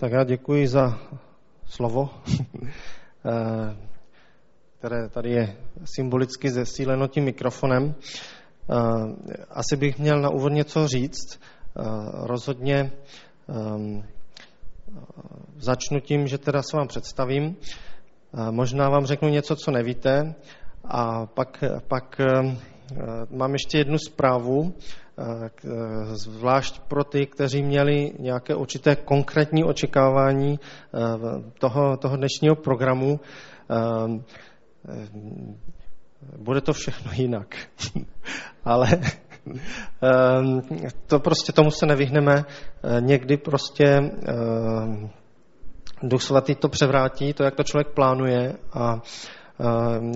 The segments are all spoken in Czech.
Tak já děkuji za slovo, eh, které tady je symbolicky zesíleno tím mikrofonem. Eh, asi bych měl na úvod něco říct. Eh, rozhodně ehm, začnu tím, že teda se vám představím. Možná vám řeknu něco, co nevíte, a pak, pak mám ještě jednu zprávu, zvlášť pro ty, kteří měli nějaké určité konkrétní očekávání eh, toho, toho dnešního programu. Eh, bude to všechno jinak. Ale to prostě tomu se nevyhneme. Někdy prostě Duch Svatý to převrátí, to, jak to člověk plánuje a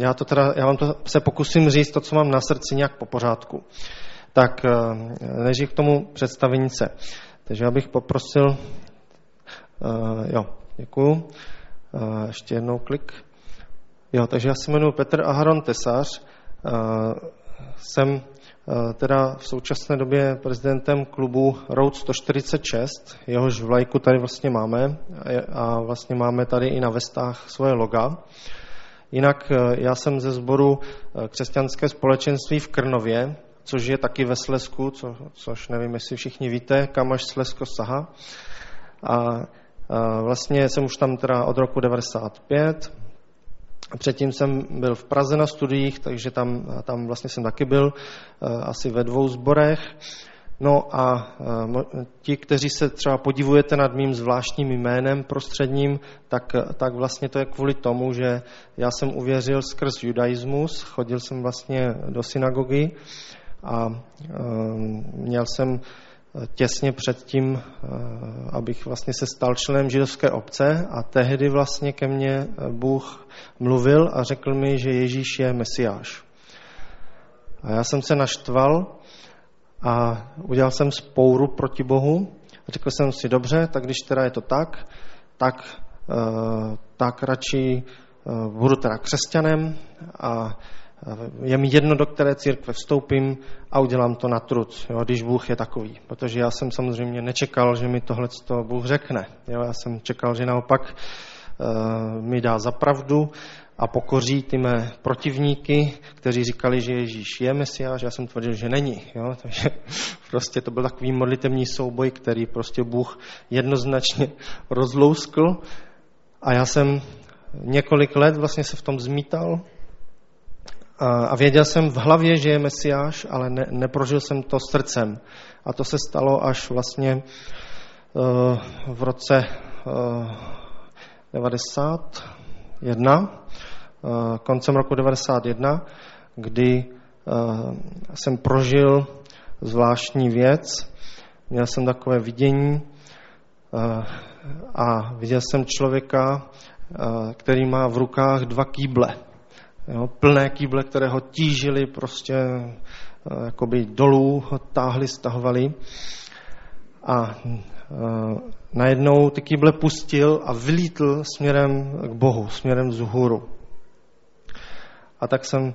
já, to teda, já vám to se pokusím říct, to, co mám na srdci, nějak po pořádku. Tak eh, než k tomu představení se. Takže já bych poprosil, uh, jo, děkuju. Uh, ještě jednou klik. Jo, takže já se jmenuji Petr Aharon Tesař. Jsem teda v současné době prezidentem klubu Road 146, jehož vlajku tady vlastně máme a vlastně máme tady i na vestách svoje loga. Jinak já jsem ze sboru křesťanské společenství v Krnově, což je taky ve Slesku, co, což nevím, jestli všichni víte, kam až Slesko saha. A, a vlastně jsem už tam teda od roku 95. Předtím jsem byl v Praze na studiích, takže tam, tam vlastně jsem taky byl asi ve dvou zborech. No a ti, kteří se třeba podivujete nad mým zvláštním jménem prostředním, tak, tak vlastně to je kvůli tomu, že já jsem uvěřil skrz judaismus, chodil jsem vlastně do synagogy a ehm, měl jsem eh, těsně před tím, eh, abych vlastně se stal členem židovské obce a tehdy vlastně ke mně eh, Bůh mluvil a řekl mi, že Ježíš je Mesiáš. A já jsem se naštval a udělal jsem spouru proti Bohu. Řekl jsem si, dobře, tak když teda je to tak, tak, tak radši budu teda křesťanem a je mi jedno, do které církve vstoupím a udělám to na trud, jo, když Bůh je takový. Protože já jsem samozřejmě nečekal, že mi tohle Bůh řekne. Jo, já jsem čekal, že naopak uh, mi dá za pravdu a pokoří ty mé protivníky, kteří říkali, že Ježíš je Mesiáš, já jsem tvrdil, že není. Jo? Takže prostě to byl takový modlitevní souboj, který prostě Bůh jednoznačně rozlouskl a já jsem několik let vlastně se v tom zmítal, a věděl jsem v hlavě, že je Mesiáš, ale ne, neprožil jsem to srdcem. A to se stalo až vlastně uh, v roce uh, 91, uh, koncem roku 91, kdy jsem prožil zvláštní věc. Měl jsem takové vidění a viděl jsem člověka, který má v rukách dva kýble jo, plné kýble, které ho tížily prostě eh, jakoby dolů, ho táhli, stahovali. A e, najednou ty kýble pustil a vylítl směrem k Bohu, směrem vzhůru. A tak jsem, e,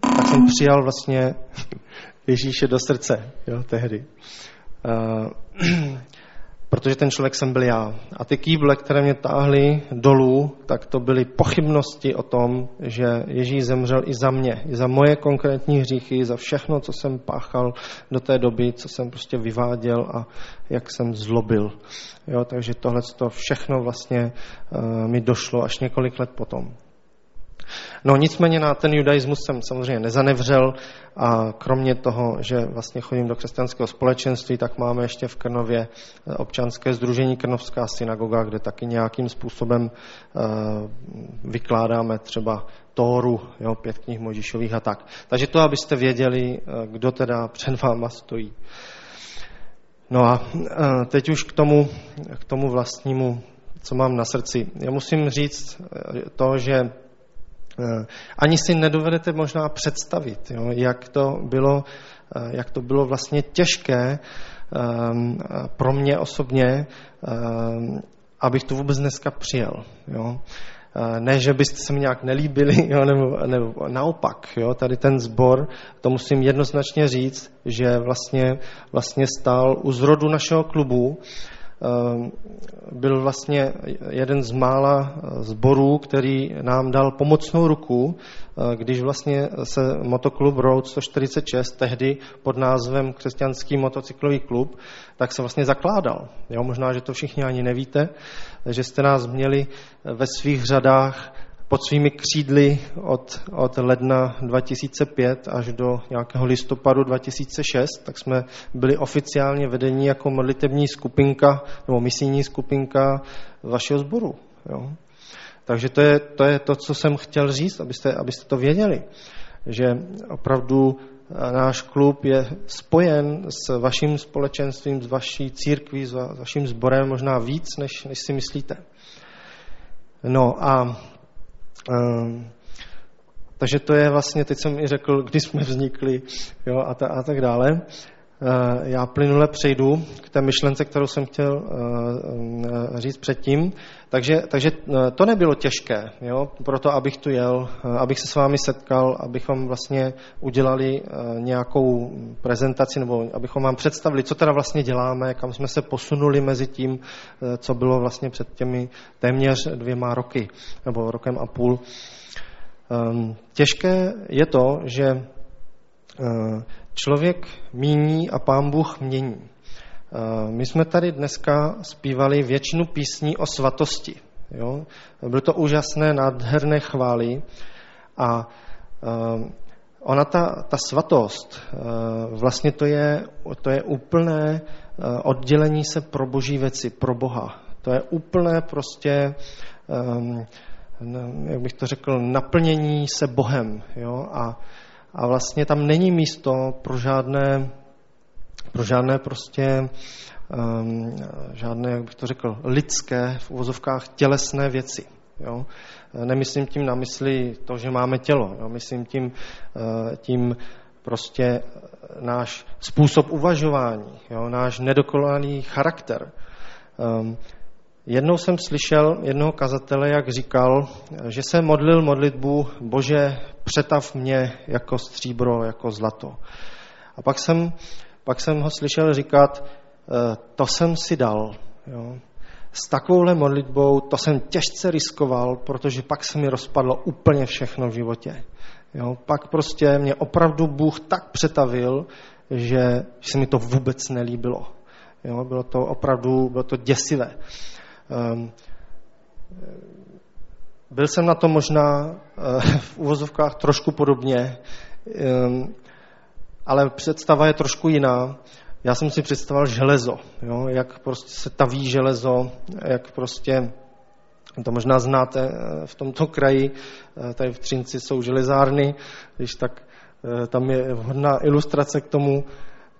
tak jsem přijal vlastně Ježíše do srdce jo, tehdy. Protože ten člověk jsem byl já. A ty kýble, které mě táhly dolů, tak to byly pochybnosti o tom, že Ježíš zemřel i za mě, i za moje konkrétní hříchy, za všechno, co jsem páchal do té doby, co jsem prostě vyváděl a jak jsem zlobil. Jo, takže tohle to všechno vlastně uh, mi došlo až několik let potom. No nicméně na ten judaismus jsem samozřejmě nezanevřel a kromě toho, že vlastně chodím do křesťanského společenství, tak máme ještě v Krnově eh, občanské združení Krnovská synagoga, kde taky nějakým způsobem uh, vykládáme třeba Tóru, jo, pět knih Možišových a tak. Takže to, abyste věděli, eh, kdo teda před váma stojí. No a teď už k tomu, k tomu vlastnímu, co mám na srdci. Já musím říct to, že Eh, ani si nedovedete možná představit, jo, jak, to bylo, eh, jak to bylo vlastně těžké um, pro mě osobně, um, abych to vůbec dneska přijel. Jo. Ne, že byste se mi nějak nelíbili, jo, nebo, nebo naopak, jo, tady ten sbor, to musím jednoznačně říct, že vlastně, vlastně stál u zrodu našeho klubu byl vlastně jeden z mála zborů, který nám dal pomocnou ruku, když vlastně se motoklub Road 146, tehdy pod názvem Křesťanský motocyklový klub, tak se vlastně zakládal. Jo, možná, že to všichni ani nevíte, že jste nás měli ve svých řadách pod svými křídly od, od ledna 2005 až do nějakého listopadu 2006, tak jsme byli oficiálně vedení jako modlitební skupinka nebo misijní skupinka vašeho sboru. Jo. Takže to je, to je to, co jsem chtěl říct, abyste, abyste to věděli, že opravdu náš klub je spojen s vaším společenstvím, s vaší církví, s vaším sborem možná víc, než, než si myslíte. No a takže to je vlastně, teď jsem i řekl, kdy jsme vznikli jo, a, ta, a tak dále. Eh, já plynule přejdu k té myšlence, kterou jsem chtěl eh, říct předtím. Takže, takže eh, to nebylo těžké, jo? proto abych tu jel, abych se s vámi setkal, abychom vlastně udělali nějakou prezentaci, nebo abychom vám představili, co teda vlastně děláme, kam jsme se posunuli mezi tím, co bylo vlastně před těmi téměř dvěma roky, nebo rokem a půl. Ehm, těžké je to, že Člověk míní a pán Bůh mění. Eh, my jsme tady dneska zpívali většinu písní o svatosti. Jo? Byly to úžasné, nádherné chvály a eh, ona ta, ta svatost, eh, vlastně to je, to je úplné oddělení se pro boží věci, pro Boha. To je úplné prostě, jak bych to řekl, naplnění se Bohem. Jo? A a vlastně tam není místo pro žádné, pro žádné prostě um, žádné, jak bych to řekl, lidské, v uvozovkách tělesné věci. Jo? Nemyslím tím na mysli to, že máme tělo. Jo? Myslím tím, uh, tím prostě náš způsob uvažování, jo? náš nedokonalý charakter. Um, Jednou jsem slyšel jednoho kazatele, jak říkal, že se modlil modlitbu Bože, přetav mě jako stříbro, jako zlato. A pak jsem, pak jsem ho slyšel říkat, eh, to jsem si dal. Jo. S takovouhle modlitbou to jsem těžce riskoval, protože pak se mi rozpadlo úplně všechno v životě. Jo. Pak prostě mě opravdu Bůh tak přetavil, že se mi to vůbec nelíbilo. Jo. Bylo to opravdu bylo to děsivé. Um, byl jsem na to možná uh, v uvozovkách trošku podobně, um, ale představa je trošku jiná. Já jsem si představoval železo, jo, jak prostě se taví železo, jak prostě, to možná znáte eh, v tomto kraji, eh, tady v Třinci jsou železárny, když tak tam je vhodná ilustrace k tomu,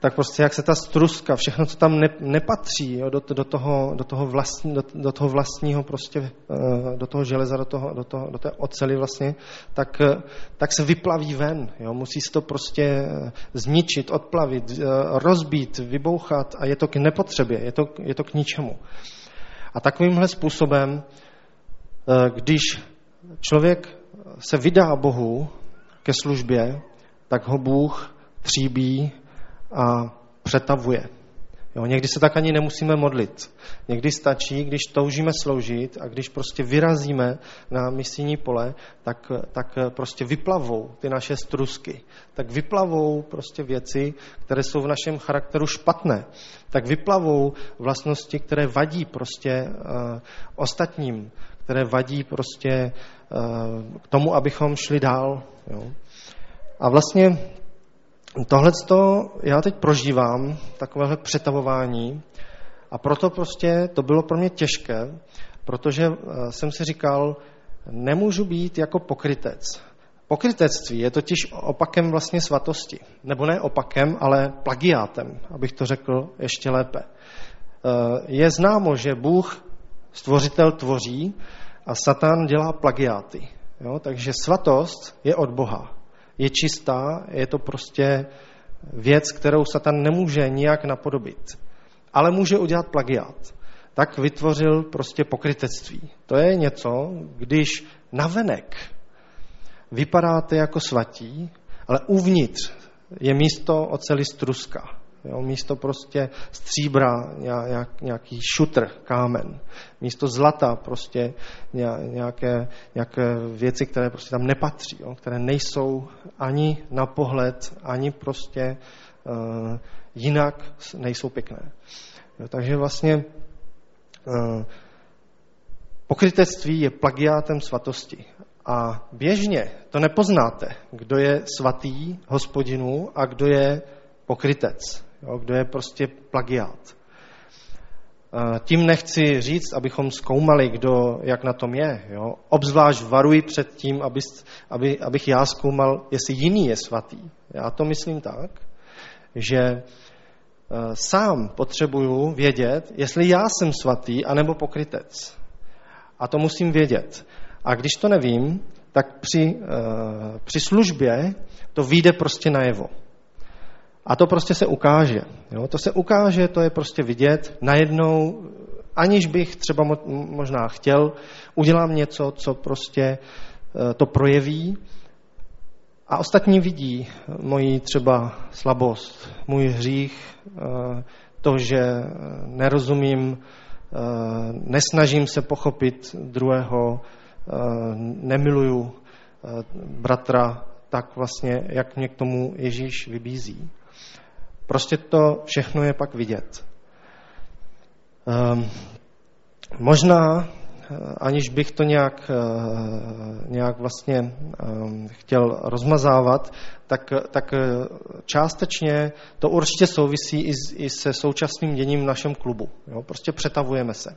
tak prostě jak se ta struska, všechno, co tam ne, nepatří jo, do, do, toho, do, toho vlastní, do, do toho vlastního prostě, eh, do toho železa, do, toho, do, toho, do té ocely vlastně, tak, eh, tak se vyplaví ven. Jo. Musí se to prostě eh, zničit, odplavit, rozbít, vybouchat a je to k nepotřebě, je to, je to k ničemu. A takovýmhle způsobem, když člověk se vydá Bohu ke službě, tak ho Bůh tříbí a přetavuje. Jo, někdy se tak ani nemusíme modlit. Někdy stačí, když toužíme sloužit a když prostě vyrazíme na misijní pole, tak, tak prostě vyplavou ty naše strusky. Tak vyplavou prostě věci, které jsou v našem charakteru špatné. Tak vyplavou vlastnosti, které vadí prostě uh, ostatním, které vadí prostě uh, k tomu, abychom šli dál. Jo. A vlastně tohle já teď prožívám, takovéhle přetavování, a proto prostě to bylo pro mě těžké, protože eh, jsem si říkal, nemůžu být jako pokrytec. Pokrytectví je totiž opakem vlastně svatosti. Nebo ne opakem, ale plagiátem, abych to řekl ještě lépe. Eh, je známo, že Bůh, stvořitel, tvoří a Satan dělá plagiáty. Jo? Takže svatost je od Boha je čistá, je to prostě věc, kterou Satan nemůže nijak napodobit. Ale může udělat plagiát. Tak vytvořil prostě pokrytectví. To je něco, když navenek vypadáte jako svatí, ale uvnitř je místo oceli struska. Jo? Místo prostě stříbra nějak, nějaký šutr, kámen. Místo zlata prostě nějaké, nějaké věci, které prostě tam nepatří, jo? které nejsou ani na pohled, ani prostě uh, jinak nejsou pěkné. Jo? Takže vlastně uh, pokrytectví je plagiátem svatosti. A běžně to nepoznáte, kdo je svatý hospodinu a kdo je pokrytec, jo, kdo je prostě plagiát. Tím nechci říct, abychom zkoumali, kdo jak na tom je. Jo. Obzvlášť varuji před tím, aby, aby, abych já zkoumal, jestli jiný je svatý. Já to myslím tak, že e, sám potřebuju vědět, jestli já jsem svatý anebo pokrytec. A to musím vědět. A když to nevím, tak při, uh, při službě to vyjde prostě najevo. A to prostě se ukáže. Jo? To se ukáže, to je prostě vidět. Najednou, aniž bych třeba možná chtěl, udělám něco, co prostě uh, to projeví a ostatní vidí moji třeba slabost, můj hřích, uh, to, že nerozumím, nesnažím se pochopit druhého, Eh, nemiluju eh, bratra tak vlastně, jak mě k tomu Ježíš vybízí. Prostě to všechno je pak vidět. Ehm, možná, eh, aniž bych to nějak, nějak vlastně ehm, chtěl rozmazávat, tak, tak částečně to určitě souvisí i, s, i se současným děním v našem klubu. Jo? Prostě přetavujeme se.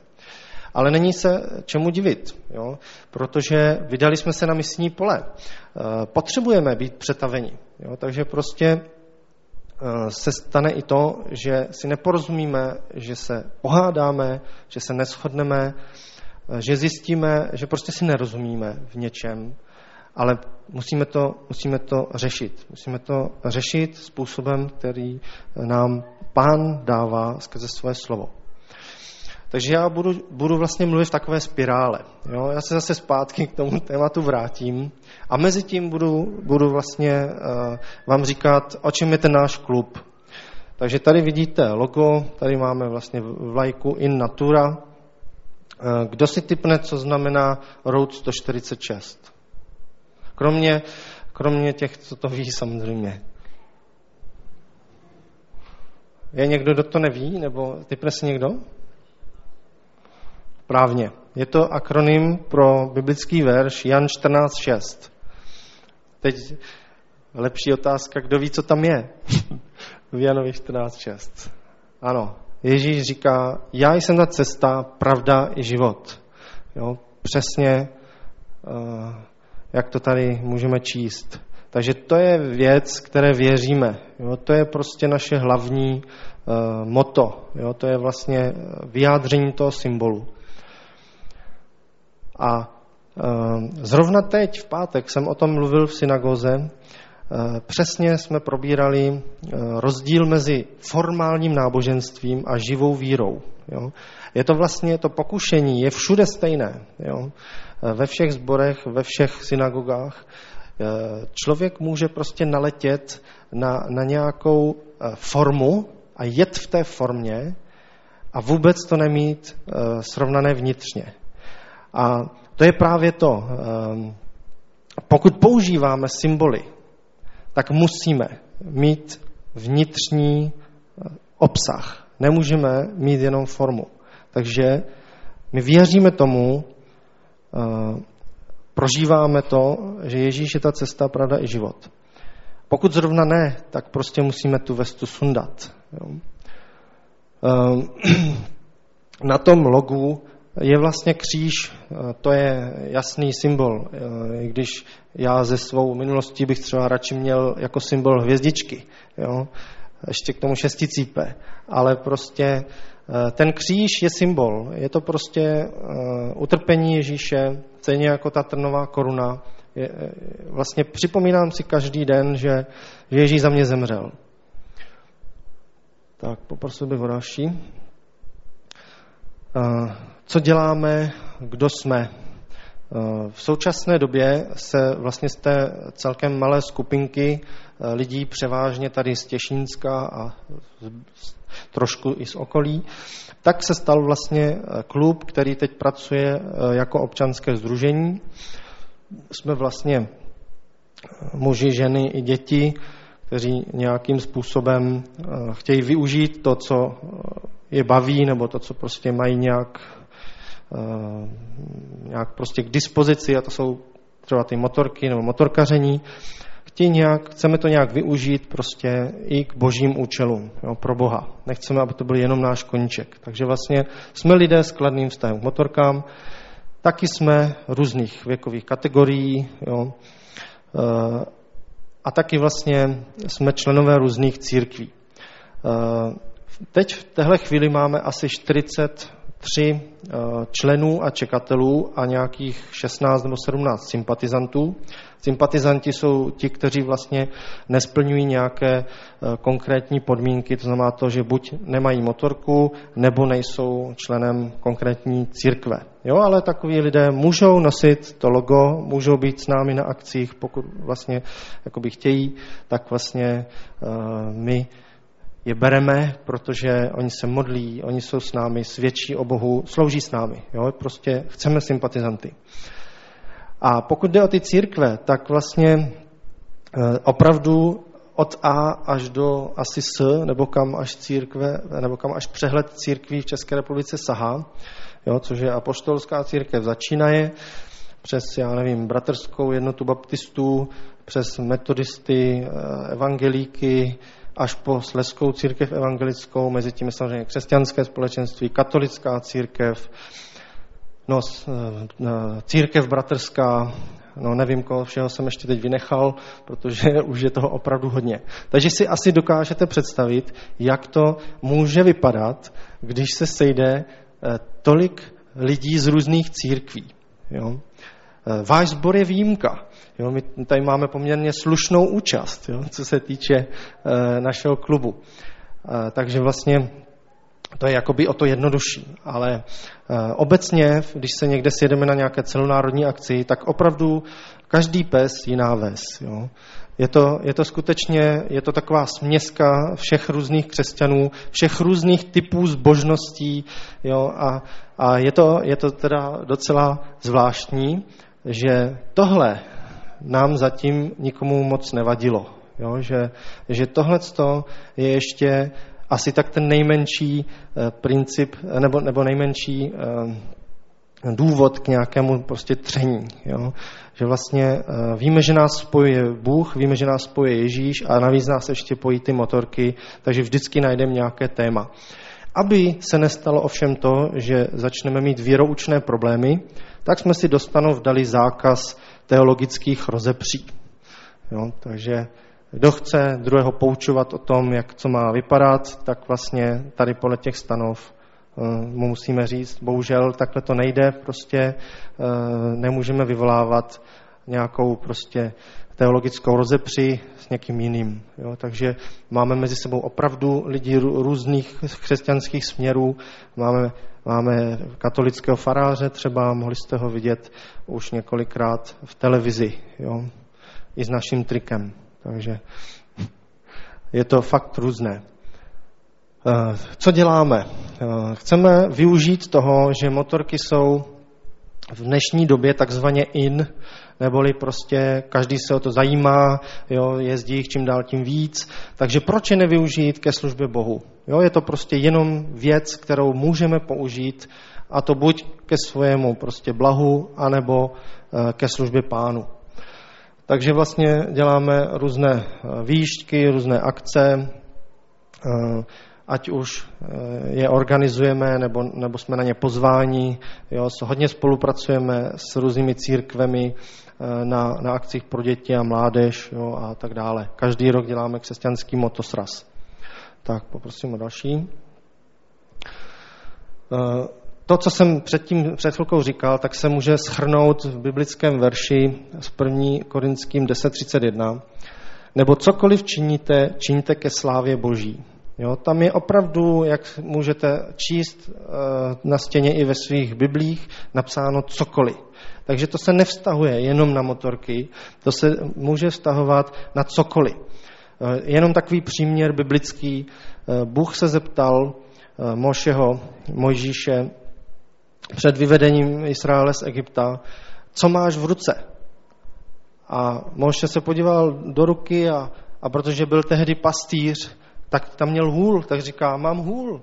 Ale není se čemu divit, jo? protože vydali jsme se na misní pole. Eh, potřebujeme být přetaveni. Jo? Takže prostě eh, se stane i to, že si neporozumíme, že se pohádáme, že se neschodneme, eh, že zjistíme, že prostě si nerozumíme v něčem, ale musíme to, musíme to řešit. Musíme to řešit způsobem, který nám pán dává skrze svoje slovo. Takže já budu, budu vlastně mluvit v takové spirále. Jo? Já se zase zpátky k tomu tématu vrátím a mezi tím budu, budu vlastně uh, vám říkat, o čem je ten náš klub. Takže tady vidíte logo, tady máme vlastně vlajku In Natura. Uh, kdo si typne, co znamená Road 146? Kromě, kromě těch, co to ví samozřejmě. Je někdo, kdo to neví? Nebo typne si někdo? Právně. Je to akronym pro biblický verš Jan 14.6. Teď lepší otázka, kdo ví, co tam je v Janovi 14.6. Ano, Ježíš říká, já jsem ta cesta, pravda i život. Jo, přesně, uh, jak to tady můžeme číst. Takže to je věc, které věříme. Jo, to je prostě naše hlavní uh, moto. Jo, to je vlastně vyjádření toho symbolu. A ehm, zrovna teď, v pátek, jsem o tom mluvil v synagoze. Ehm, přesně jsme probírali ehm, rozdíl mezi formálním náboženstvím a živou vírou. Jo. Je to vlastně, to pokušení je všude stejné. Jo. Ve všech zborech, ve všech synagogách. Člověk může prostě naletět na, na nějakou formu a jet v té formě a vůbec to nemít srovnané vnitřně. A to je právě to. Ehm, pokud používáme symboly, tak musíme mít vnitřní eh, obsah. Nemůžeme mít jenom formu. Takže my věříme tomu, eh, prožíváme to, že Ježíš je ta cesta, pravda i život. Pokud zrovna ne, tak prostě musíme tu vestu sundat. Ehm, na tom logu je vlastně kříž, eh, to je jasný symbol. Eh, I když já ze svou minulostí bych třeba radši měl jako symbol hvězdičky, jo? ještě k tomu šesticípe. Ale prostě eh, ten kříž je symbol. Je to prostě utrpení Ježíše, stejně jako ta trnová koruna. Vlastně připomínám si každý den, že Ježíš za mě zemřel. Tak, poprosil bych o další co děláme, kdo jsme. V současné době se vlastně z té celkem malé skupinky lidí, převážně tady z Těšínska a trošku i z okolí, tak se stal vlastně klub, který teď pracuje jako občanské združení. Jsme vlastně muži, ženy i děti, kteří nějakým způsobem eh, chtějí využít to, co eh, je baví, nebo to, co prostě mají nějak, eh, Eh, nějak prostě k dispozici a to jsou třeba ty motorky nebo motorkaření. Chtějí nějak, chceme to nějak využít prostě i k božím účelům, jo, pro Boha. Nechceme, aby to byl jenom náš koníček. Takže vlastně jsme lidé s kladným vztahem k motorkám, taky jsme různých věkových kategorií jo, eh, a taky vlastně jsme členové různých církví. Eh, teď v téhle chvíli máme asi 40 tři eh, členů a čekatelů a nějakých 16 nebo 17 sympatizantů. Sympatizanti jsou ti, kteří vlastně nesplňují nějaké eh, konkrétní podmínky, to znamená to, že buď nemají motorku, nebo nejsou členem konkrétní církve. Jo, ale takoví lidé můžou nosit to logo, můžou být s námi na akcích, pokud vlastně jakoby chtějí, tak vlastně eh, my je bereme, protože oni se modlí, oni jsou s námi, svědčí o Bohu, slouží s námi. Jo? Prostě chceme sympatizanty. A pokud jde o ty církve, tak vlastně eh, opravdu od A až do asi S, nebo kam až církve, nebo kam až přehled církví v České republice sahá, jo, což je apoštolská církev začínaje, přes, já nevím, bratrskou jednotu baptistů, přes metodisty, eh, evangelíky, až po Sleskou církev evangelickou, mezi tím samozřejmě křesťanské společenství, katolická církev, no, eh, církev bratrská, no nevím, koho všeho jsem ještě teď vynechal, protože už je toho opravdu hodně. Takže si asi dokážete představit, jak to může vypadat, když se sejde eh, tolik lidí z různých církví. Jo? Eh, váš sbor je výjimka. Jo? My tady máme poměrně slušnou účast, jo? co se týče našeho klubu. Takže vlastně to je jakoby o to jednodušší, ale eh, obecně, když se někde sjedeme na nějaké celonárodní akci, tak opravdu každý pes jiná ves. Jo. Je to, je to skutečně, je to taková směska všech různých křesťanů, všech různých typů zbožností jo, a, a je, to, je to teda docela zvláštní, že tohle nám zatím nikomu moc nevadilo. Jo, že, že tohle je ještě asi tak ten nejmenší eh, princip, eh, nebo, nebo nejmenší eh, důvod k nějakému prostě tření. Jo? Že vlastně víme, že nás spojuje Bůh, víme, že nás spojuje Ježíš a navíc nás ještě pojí ty motorky, takže vždycky najdeme nějaké téma. Aby se nestalo ovšem to, že začneme mít věroučné problémy, tak jsme si dostanou dali zákaz teologických rozepří. Jo, takže kdo chce druhého poučovat o tom, jak co má vypadat, tak vlastně tady podle těch stanov eh, mu musíme říct, bohužel takhle to nejde, prostě eh, nemůžeme vyvolávat nějakou prostě teologickou rozepři s někým jiným. Jo? Takže máme mezi sebou opravdu lidi různých křesťanských směrů. Máme, máme katolického faráře třeba, mohli jste ho vidět už několikrát v televizi, jo? i s naším trikem. Takže je to fakt různé. Eh, co děláme? Eh, chceme využít toho, že motorky jsou v dnešní době takzvaně in, neboli prostě každý se o to zajímá, jo, jezdí jich čím dál tím víc, takže proč je nevyužít ke službě Bohu? Jo, je to prostě jenom věc, kterou můžeme použít a to buď ke svému prostě blahu, anebo eh, ke službě pánu. Takže vlastně děláme různé eh, výšťky, různé akce, eh, ať už je organizujeme, nebo, nebo jsme na ně pozváni. Jo, hodně spolupracujeme s různými církvemi na, na akcích pro děti a mládež jo, a tak dále. Každý rok děláme křesťanský motosraz. Tak, poprosím o další. To, co jsem předtím, před chvilkou říkal, tak se může schrnout v biblickém verši z 1. Korinským 10.31. Nebo cokoliv činíte, činíte ke slávě Boží. Jo, tam je opravdu, jak můžete číst eh, na stěně i ve svých biblích, napsáno cokoliv. Takže to se nevztahuje jenom na motorky, to se může vztahovat na cokoliv. Eh, jenom takový příměr biblický. Eh, Bůh se zeptal Mošeho, Mojžíše, před vyvedením Izraele z Egypta, co máš v ruce? A Moše se podíval do ruky a, a protože byl tehdy pastýř, tak tam měl hůl, tak říká, mám hůl.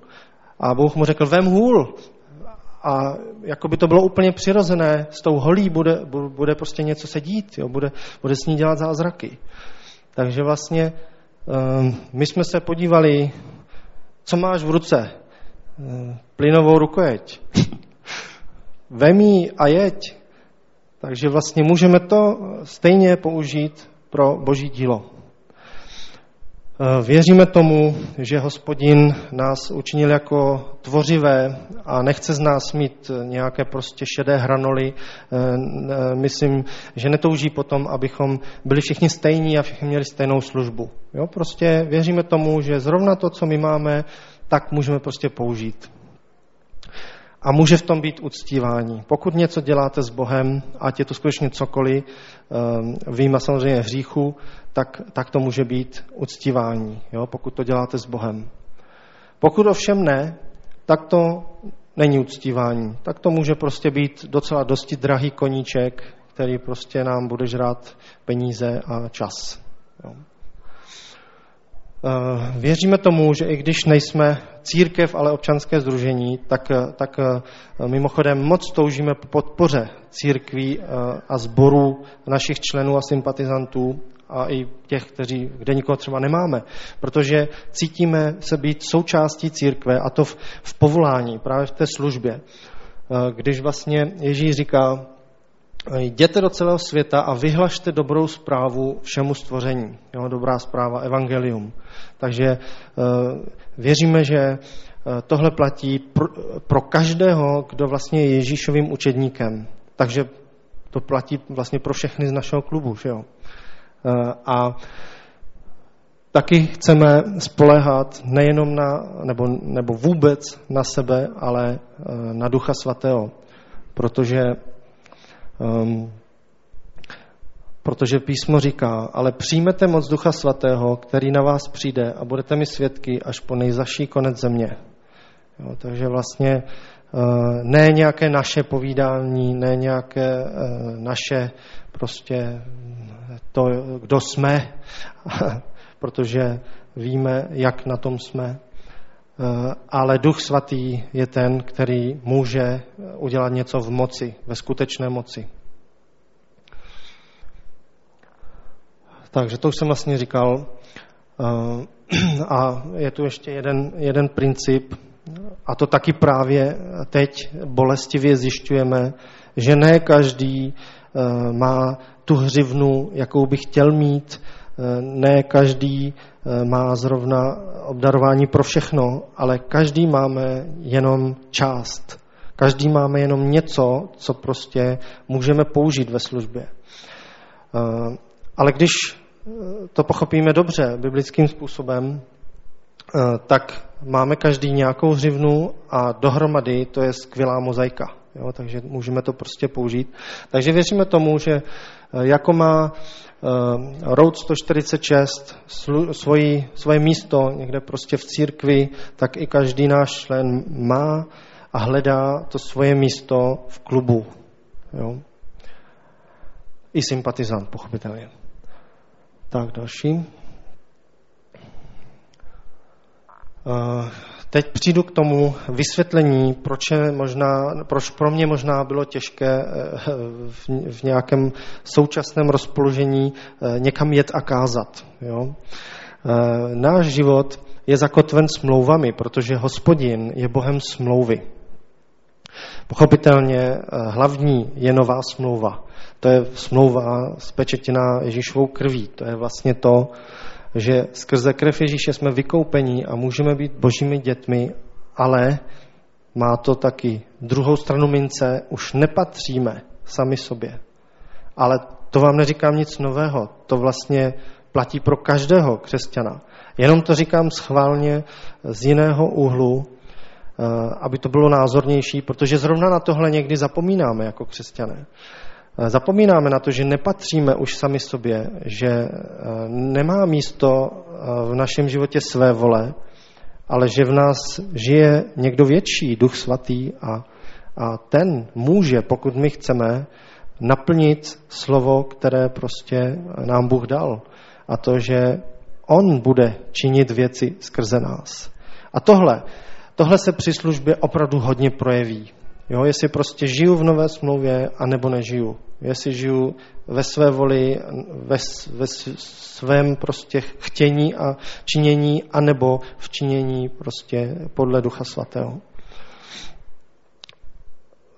A Bůh mu řekl, vem hůl. A jako by to bylo úplně přirozené, s tou holí bude, bude prostě něco se dít, jo, bude, bude s ní dělat zázraky. Takže vlastně um, my jsme se podívali, co máš v ruce? Um, plynovou rukojeť. Vemí a jeď. Takže vlastně můžeme to stejně použít pro boží dílo. Eh, věříme tomu, že hospodin nás učinil jako tvořivé a nechce z nás mít nějaké prostě šedé hranoly. Eh, myslím, že netouží potom, abychom byli všichni stejní a všichni měli stejnou službu. Jo, prostě věříme tomu, že zrovna to, co my máme, tak můžeme prostě použít. A může v tom být uctívání. Pokud něco děláte s Bohem, ať je to skutečně cokoliv, ehm, výjima samozřejmě hříchu, tak, tak to může být uctívání, jo, pokud to děláte s Bohem. Pokud ovšem ne, tak to není uctívání. Tak to může prostě být docela dosti drahý koníček, který prostě nám bude žrát peníze a čas. Jo. Eh, věříme tomu, že i když nejsme církev, ale občanské združení, tak, eh, tak eh, mimochodem moc toužíme po podpoře církví a sborů našich členů a sympatizantů a i těch, kteří, kde nikoho třeba nemáme. Protože cítíme se být součástí církve a to v, v povolání, právě v té službě. Když vlastně Ježíš říká, Jděte do celého světa a vyhlašte dobrou zprávu všemu stvoření. Jo, dobrá zpráva, evangelium. Takže eh, věříme, že eh, tohle platí pro, každého, kdo vlastně je Ježíšovým učedníkem. Takže to platí vlastně pro všechny z našeho klubu. Že jo? Eh, a taky chceme spolehat nejenom na, nebo, nebo vůbec na sebe, ale na Ducha Svatého. Protože um, Protože písmo říká, ale přijmete moc Ducha Svatého, který na vás přijde a budete mi svědky až po nejzaší konec země. Jo, takže vlastně uh, ne nějaké naše povídání, ne nějaké uh, naše prostě to, kdo jsme, protože víme, jak na tom jsme, ale Duch Svatý je ten, který může udělat něco v moci, ve skutečné moci. Takže to už jsem vlastně říkal. Eh, a je tu ještě jeden, jeden princip, a to taky právě teď bolestivě zjišťujeme, že ne každý eh, má tu hřivnu, jakou by chtěl mít, eh, ne každý má zrovna obdarování pro všechno, ale každý máme jenom část. Každý máme jenom něco, co prostě můžeme použít ve službě. Ale když to pochopíme dobře biblickým způsobem, eh, tak máme každý nějakou hřivnu a dohromady to je skvělá mozaika. Jo, takže můžeme to prostě použít. Takže věříme tomu, že eh, jako má Road 146 svoji, svoje místo někde prostě v církvi, tak i každý náš člen má a hledá to svoje místo v klubu. Jo. I sympatizant, pochopitelně. Tak další. Teď přijdu k tomu vysvětlení, proč, je možná, proč pro mě možná bylo těžké eh, v nějakém současném rozpoložení eh, někam jet a kázat. Jo? Eh, náš život je zakotven smlouvami, protože hospodin je Bohem smlouvy. Pochopitelně hlavní je nová smlouva. To je smlouva spečetěná Ježíšovou krví. To je vlastně to, že skrze krev Ježíše jsme vykoupení a můžeme být božími dětmi, ale má to taky druhou stranu mince, už nepatříme sami sobě. Ale to vám neříkám nic nového. To vlastně platí pro každého křesťana. Jenom to říkám schválně z jiného úhlu, eh, aby to bylo názornější, protože zrovna na tohle někdy zapomínáme jako křesťané. Eh, zapomínáme na to, že nepatříme už sami sobě, že eh, nemá místo v našem životě své vole, ale že v nás žije někdo větší, Duch Svatý a, a ten může, pokud my chceme, naplnit slovo, které prostě nám Bůh dal. A to, že On bude činit věci skrze nás. A tohle, tohle se při službě opravdu hodně projeví. Jo, jestli prostě žiju v nové smlouvě, anebo nežiju. Jestli žiju ve své voli, ve, ve svém prostě chtění a činění, anebo v činění prostě podle Ducha Svatého.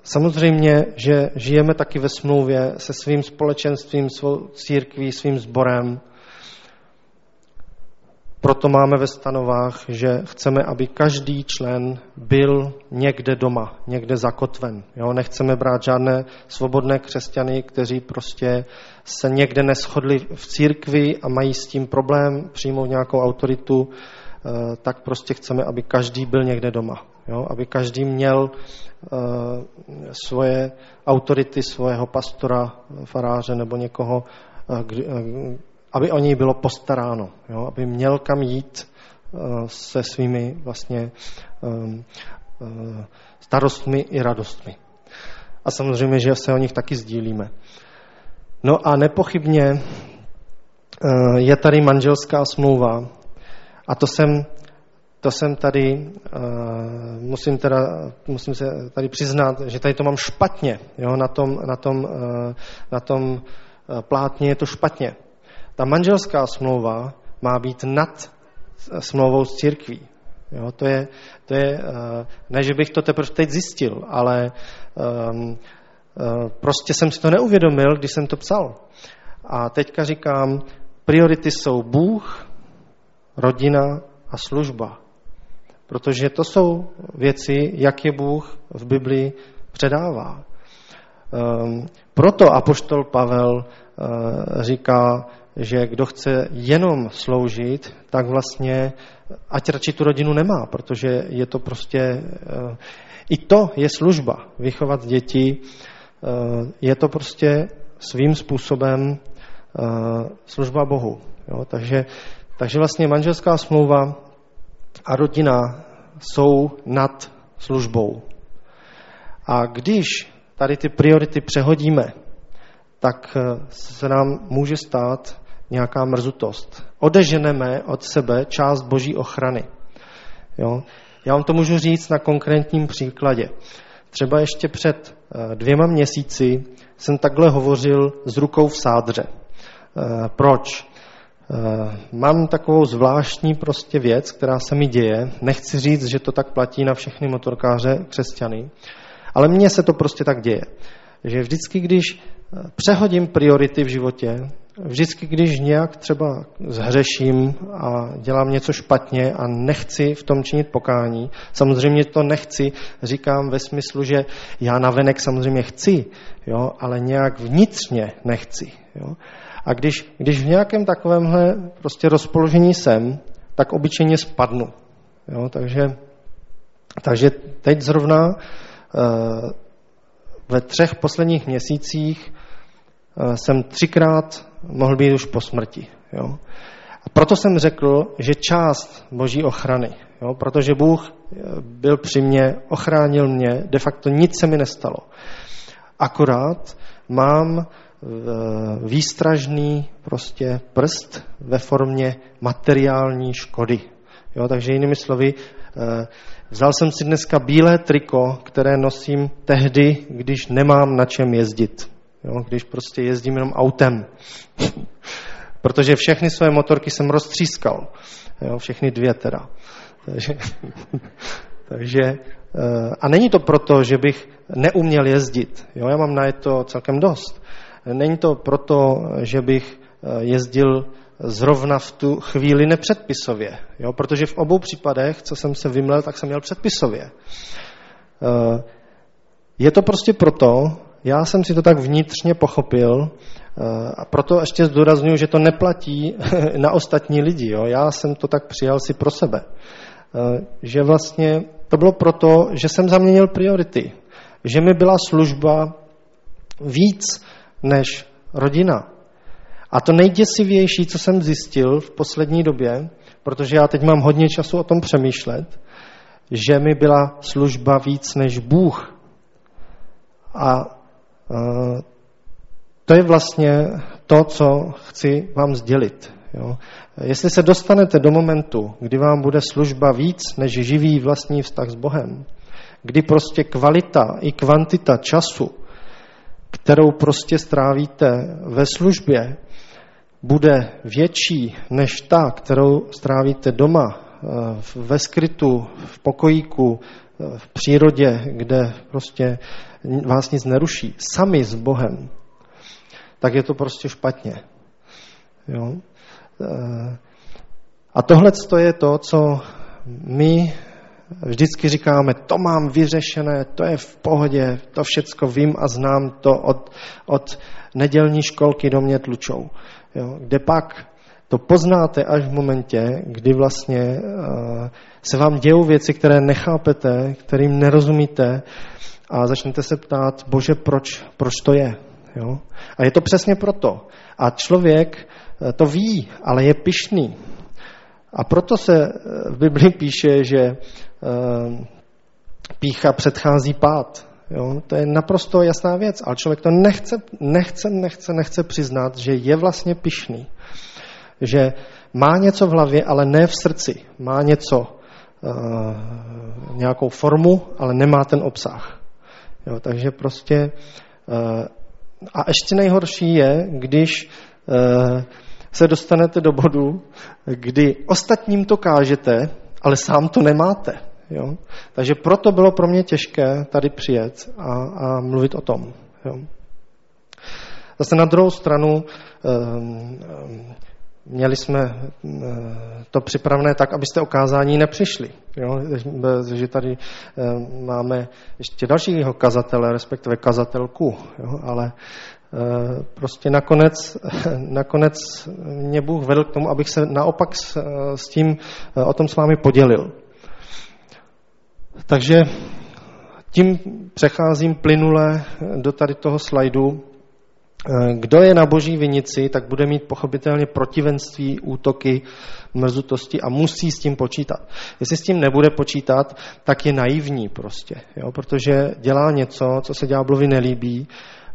Samozřejmě, že žijeme taky ve smlouvě se svým společenstvím, svou církví, svým sborem, proto máme ve stanovách, že chceme, aby každý člen byl někde doma, někde zakotven. Jo? Nechceme brát žádné svobodné křesťany, kteří prostě se někde neschodli v církvi a mají s tím problém přijmout nějakou autoritu, eh, tak prostě chceme, aby každý byl někde doma. Jo? Aby každý měl eh, svoje autority, svého pastora, faráře nebo někoho, eh, aby o něj bylo postaráno, jo? aby měl kam jít uh, se svými vlastně um, uh, starostmi i radostmi. A samozřejmě, že se o nich taky sdílíme. No a nepochybně uh, je tady manželská smlouva a to jsem, to jsem tady, musím, teda, musím se tady přiznat, že tady to mám špatně. Jo? Na tom, na tom, na tom plátně je to špatně. Ta manželská smlouva má být nad smlouvou s církví. Jo, to je, to je, eh, ne, že bych to teprve teď zjistil, ale um, prostě jsem si to neuvědomil, když jsem to psal. A teďka říkám, priority jsou Bůh, rodina a služba. Protože to jsou věci, jak je Bůh v Biblii předává. Um, proto apoštol Pavel uh, říká, že kdo chce jenom sloužit, tak vlastně ať radši tu rodinu nemá, protože je to prostě, eh, i to je služba, vychovat děti, eh, je to prostě svým způsobem eh, služba Bohu. Jo? Takže, takže vlastně manželská smlouva a rodina jsou nad službou. A když tady ty priority přehodíme, tak se nám může stát, nějaká mrzutost. Odeženeme od sebe část boží ochrany. Jo? Já vám to můžu říct na konkrétním příkladě. Třeba ještě před eh, dvěma měsíci jsem takhle hovořil s rukou v sádře. Eh, proč? Eh, mám takovou zvláštní prostě věc, která se mi děje. Nechci říct, že to tak platí na všechny motorkáře křesťany, ale mně se to prostě tak děje. Že vždycky, když přehodím priority v životě, vždycky, když nějak třeba zhřeším a dělám něco špatně a nechci v tom činit pokání, samozřejmě to nechci, říkám ve smyslu, že já navenek samozřejmě chci, jo, ale nějak vnitřně nechci. Jo. A když, když v nějakém takovémhle prostě rozpoložení jsem, tak obyčejně spadnu. Jo, takže, takže teď zrovna uh, ve třech posledních měsících jsem třikrát mohl být už po smrti. Jo? A proto jsem řekl, že část boží ochrany, jo? protože Bůh eh, byl při mně, ochránil mě, de facto nic se mi nestalo. Akorát mám eh, výstražný prostě prst ve formě materiální škody. Jo, takže jinými slovy, eh, vzal jsem si dneska bílé triko, které nosím tehdy, když nemám na čem jezdit. Jo, když prostě jezdím jenom autem. Protože všechny své motorky jsem roztřískal. Jo, všechny dvě teda. Takže, takže, eh, a není to proto, že bych neuměl jezdit. Jo, já mám na to celkem dost. Není to proto, že bych eh, jezdil zrovna v tu chvíli nepředpisově. Jo, protože v obou případech, co jsem se vymlel, tak jsem měl předpisově. Eh, je to prostě proto, já jsem si to tak vnitřně pochopil A proto ještě zdůraznuju, že to neplatí na ostatní lidi. Jo. Já jsem to tak přijal si pro sebe. Že vlastně to bylo proto, že jsem zaměnil priority. Že mi byla služba víc než rodina. A to nejděsivější, co jsem zjistil v poslední době, protože já teď mám hodně času o tom přemýšlet, že mi byla služba víc než Bůh. A to je vlastně to, co chci vám sdělit. Jo. Jestli se dostanete do momentu, kdy vám bude služba víc než živý vlastní vztah s Bohem, kdy prostě kvalita i kvantita času, kterou prostě strávíte ve službě, bude větší než ta, kterou strávíte doma, eh, ve skrytu, v pokojíku, eh, v přírodě, kde prostě vás nic neruší, sami s Bohem, tak je to prostě špatně. Jo? Eh, a tohle je to, co my vždycky říkáme, to mám vyřešené, to je v pohodě, to všecko vím a znám to od, od nedělní školky do mě tlučou. Jo, kde pak to poznáte až v momentě, kdy vlastně uh, se vám dějou věci, které nechápete, kterým nerozumíte a začnete se ptát, bože, proč, proč to je. Jo? A je to přesně proto. A člověk eh, to ví, ale je pišný. A proto se eh, v Biblii píše, že pícha předchází pád. Jo? To je naprosto jasná věc, ale člověk to nechce, nechce, nechce, nechce přiznat, že je vlastně pišný. Že má něco v hlavě, ale ne v srdci. Má něco, uh, nějakou formu, ale nemá ten obsah. Jo? Takže prostě... Uh, a ještě nejhorší je, když uh, se dostanete do bodu, kdy ostatním to kážete, ale sám to nemáte. Jo? Takže proto bylo pro mě těžké tady přijet a, a mluvit o tom. Jo? Zase na druhou stranu měli jsme uh, to připravené tak, abyste o kázání nepřišli. Jo? Že tady uh, máme ještě dalšího kazatele, respektive kazatelku, jo? ale uh, prostě nakonec, nakonec mě Bůh vedl k tomu, abych se naopak s, s tím o tom s vámi podělil. Takže tím přecházím plynule do tady toho slajdu. Kdo je na boží vinici, tak bude mít pochopitelně protivenství, útoky, mrzutosti a musí s tím počítat. Jestli s tím nebude počítat, tak je naivní prostě, jo? protože dělá něco, co se ďáblovi nelíbí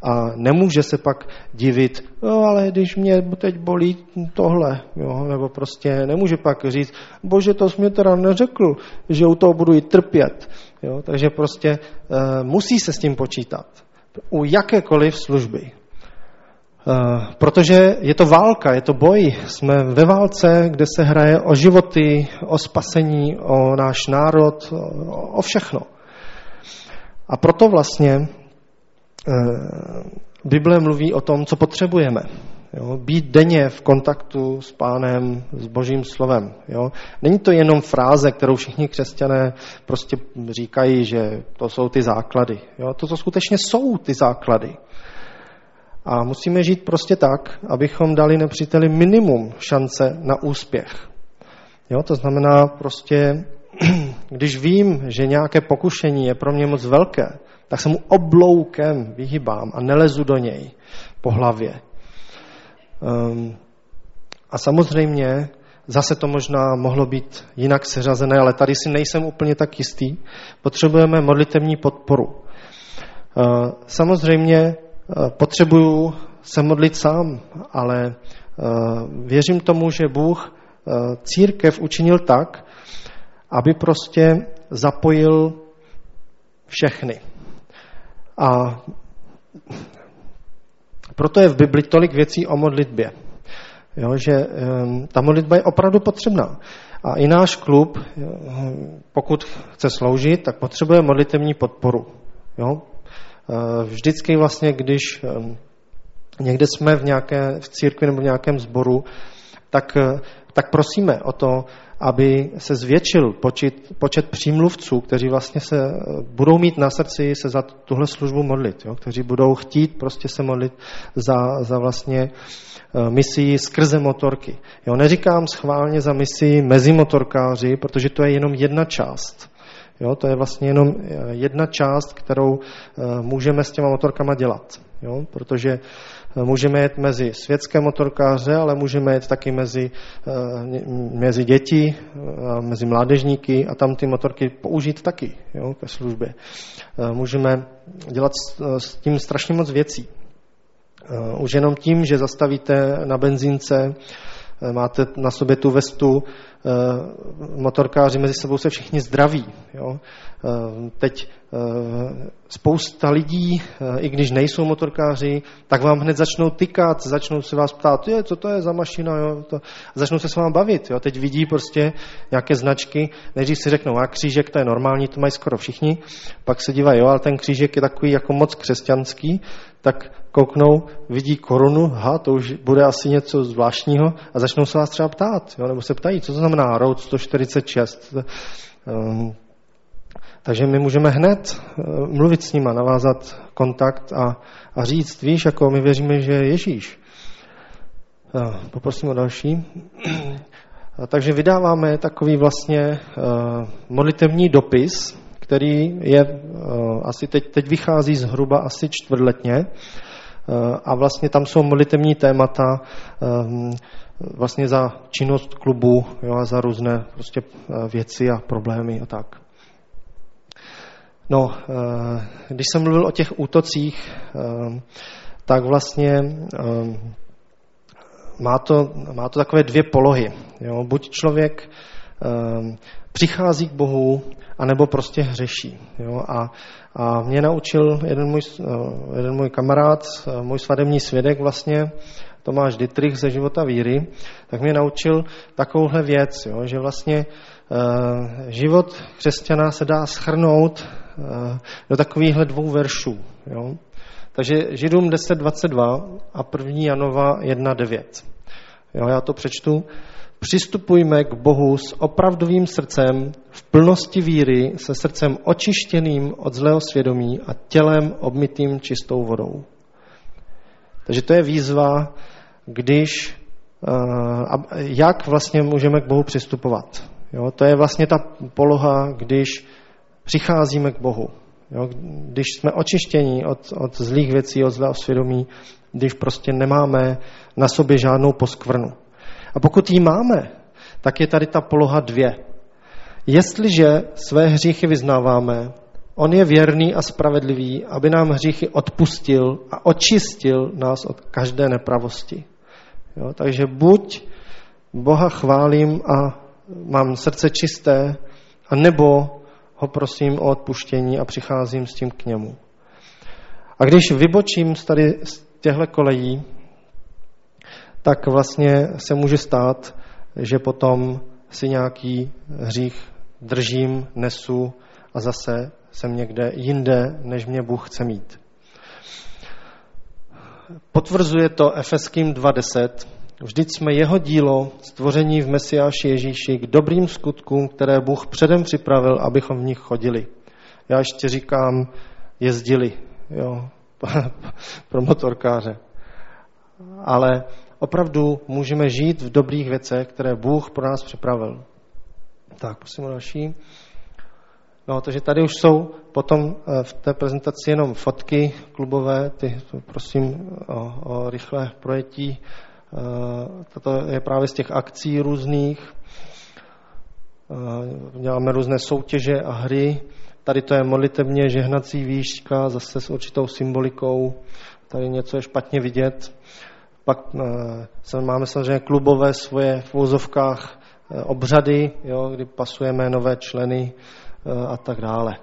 a nemůže se pak divit, no ale když mě teď bolí tohle, jo, nebo prostě nemůže pak říct, bože, to jsi mě teda neřekl, že u toho budu i trpět. Jo, takže prostě e, musí se s tím počítat. U jakékoliv služby. E, protože je to válka, je to boj. Jsme ve válce, kde se hraje o životy, o spasení, o náš národ, o, o všechno. A proto vlastně Eh, Bible mluví o tom, co potřebujeme. Jo? Být denně v kontaktu s pánem, s božím slovem. Jo? Není to jenom fráze, kterou všichni křesťané prostě říkají, že to jsou ty základy. Jo? To, co skutečně jsou ty základy. A musíme žít prostě tak, abychom dali nepříteli minimum šance na úspěch. Jo? To znamená prostě, když vím, že nějaké pokušení je pro mě moc velké, tak se mu obloukem vyhybám a nelezu do něj po hlavě. Um, a samozřejmě zase to možná mohlo být jinak seřazené, ale tady si nejsem úplně tak jistý. Potřebujeme modlitevní podporu. Uh, samozřejmě potřebuju se modlit sám, ale uh, věřím tomu, že Bůh církev učinil tak, aby prostě zapojil všechny. A proto je v Bibli tolik věcí o modlitbě. Jo, že um, ta modlitba je opravdu potřebná. A i náš klub, pokud chce sloužit, tak potřebuje modlitevní podporu. Jo? E, vždycky vlastně, když někde jsme v nějaké v církvi nebo v nějakém sboru, tak, e, tak prosíme o to, aby se zvětšil počet, počet přímluvců, kteří vlastně se budou mít na srdci se za tuhle službu modlit, jo? kteří budou chtít prostě se modlit za, za vlastně misii skrze motorky. Jo? Neříkám schválně za misii mezi motorkáři, protože to je jenom jedna část. Jo, to je vlastně jenom jedna část, kterou můžeme s těma motorkama dělat. Jo, protože Můžeme jet mezi světské motorkáře, ale můžeme jet taky mezi, eh, mezi děti, eh, mezi mládežníky a tam ty motorky použít taky jo, ke službě. Eh, můžeme dělat s tím strašně moc věcí. Už jenom tím, že zastavíte na benzínce, máte na sobě tu vestu, motorkáři mezi sebou se všichni zdraví. Jo. Teď spousta lidí, eh, i když nejsou motorkáři, tak vám hned začnou tykat, začnou se vás ptát, je, co to je za mašina, jo, to, a začnou se s vámi bavit. Jo. Teď vidí prostě nějaké značky, nejdřív si řeknou, a křížek to je normální, to mají skoro všichni, pak se dívají, jo, ale ten křížek je takový jako moc křesťanský, tak kouknou, vidí korunu, ha, to už bude asi něco zvláštního a začnou se vás třeba ptát, jo, nebo se ptají, co to znamená Road 146. Takže my můžeme hned eh, mluvit s nima, navázat kontakt a, a říct, víš, jako my věříme, že Ježíš. Eh, poprosím o další. Takže vydáváme takový vlastně eh, modlitevní dopis, který je asi teď, teď vychází zhruba asi čtvrtletně a vlastně tam jsou modlitevní témata vlastně za činnost klubu jo, a za různé prostě věci a problémy a tak. No, eh, když jsem mluvil o těch útocích, eh, tak vlastně eh, má to, má to takové dvě polohy. Jo? Buď člověk přichází k Bohu, anebo prostě hřeší. Jo? A, a mě naučil jeden můj, jeden můj kamarád, můj svadební svědek vlastně, Tomáš Dietrich ze života víry, tak mě naučil takovouhle věc, jo? že vlastně život křesťana se dá schrnout do takovýchhle dvou veršů. Jo? Takže Židům 10.22 a 1. Janova 1.9. Jo, já to přečtu. Přistupujme k Bohu s opravdovým srdcem, v plnosti víry, se srdcem očištěným od zlého svědomí a tělem obmytým čistou vodou. Takže to je výzva, když, jak vlastně můžeme k Bohu přistupovat. Jo, to je vlastně ta poloha, když přicházíme k Bohu. Jo? Když jsme očištěni od, od zlých věcí, od zlého svědomí, když prostě nemáme na sobě žádnou poskvrnu. A pokud ji máme, tak je tady ta poloha dvě. Jestliže své hříchy vyznáváme, on je věrný a spravedlivý, aby nám hříchy odpustil a očistil nás od každé nepravosti. Jo, takže buď Boha chválím a mám srdce čisté, a nebo ho prosím o odpuštění a přicházím s tím k němu. A když vybočím z tady z těchto kolejí, tak vlastně se může stát, že potom si nějaký hřích držím, nesu a zase jsem někde jinde, než mě Bůh chce mít. Potvrzuje to Efeským 2.10, Vždyť jsme jeho dílo, stvoření v Mesiáši Ježíši, k dobrým skutkům, které Bůh předem připravil, abychom v nich chodili. Já ještě říkám, jezdili, jo, pro motorkáře. Ale opravdu můžeme žít v dobrých věcech, které Bůh pro nás připravil. Tak, prosím o další. No, takže tady už jsou potom eh, v té prezentaci jenom fotky klubové, ty prosím o, o rychlé projetí Eh, Toto je právě z těch akcí různých. Eh, děláme různé soutěže a hry. Tady to je modlitebně žehnací výška, zase s určitou symbolikou. Tady něco je špatně vidět. Pak máme samozřejmě klubové svoje v úzovkách obřady, jo, kdy pasujeme nové členy a tak dále.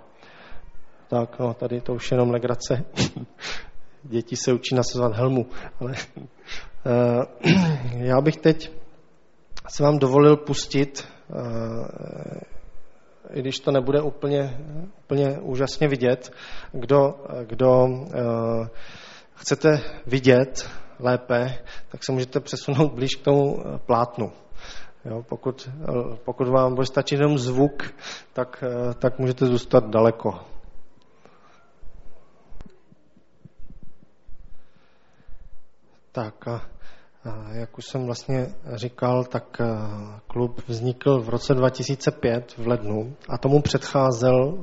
Tak, no, tady to už jenom legrace. Děti se učí nasazovat helmu, ale Eh, já bych teď se vám dovolil pustit, eh, i když to nebude úplně, úplně úžasně vidět, kdo, kdo eh, chcete vidět lépe, tak se můžete přesunout blíž k tomu plátnu. Jo, pokud, pokud vám bude stačit jenom zvuk, tak, tak můžete zůstat daleko. Tak a, jak už jsem vlastně říkal, tak klub vznikl v roce 2005 v lednu a tomu předcházel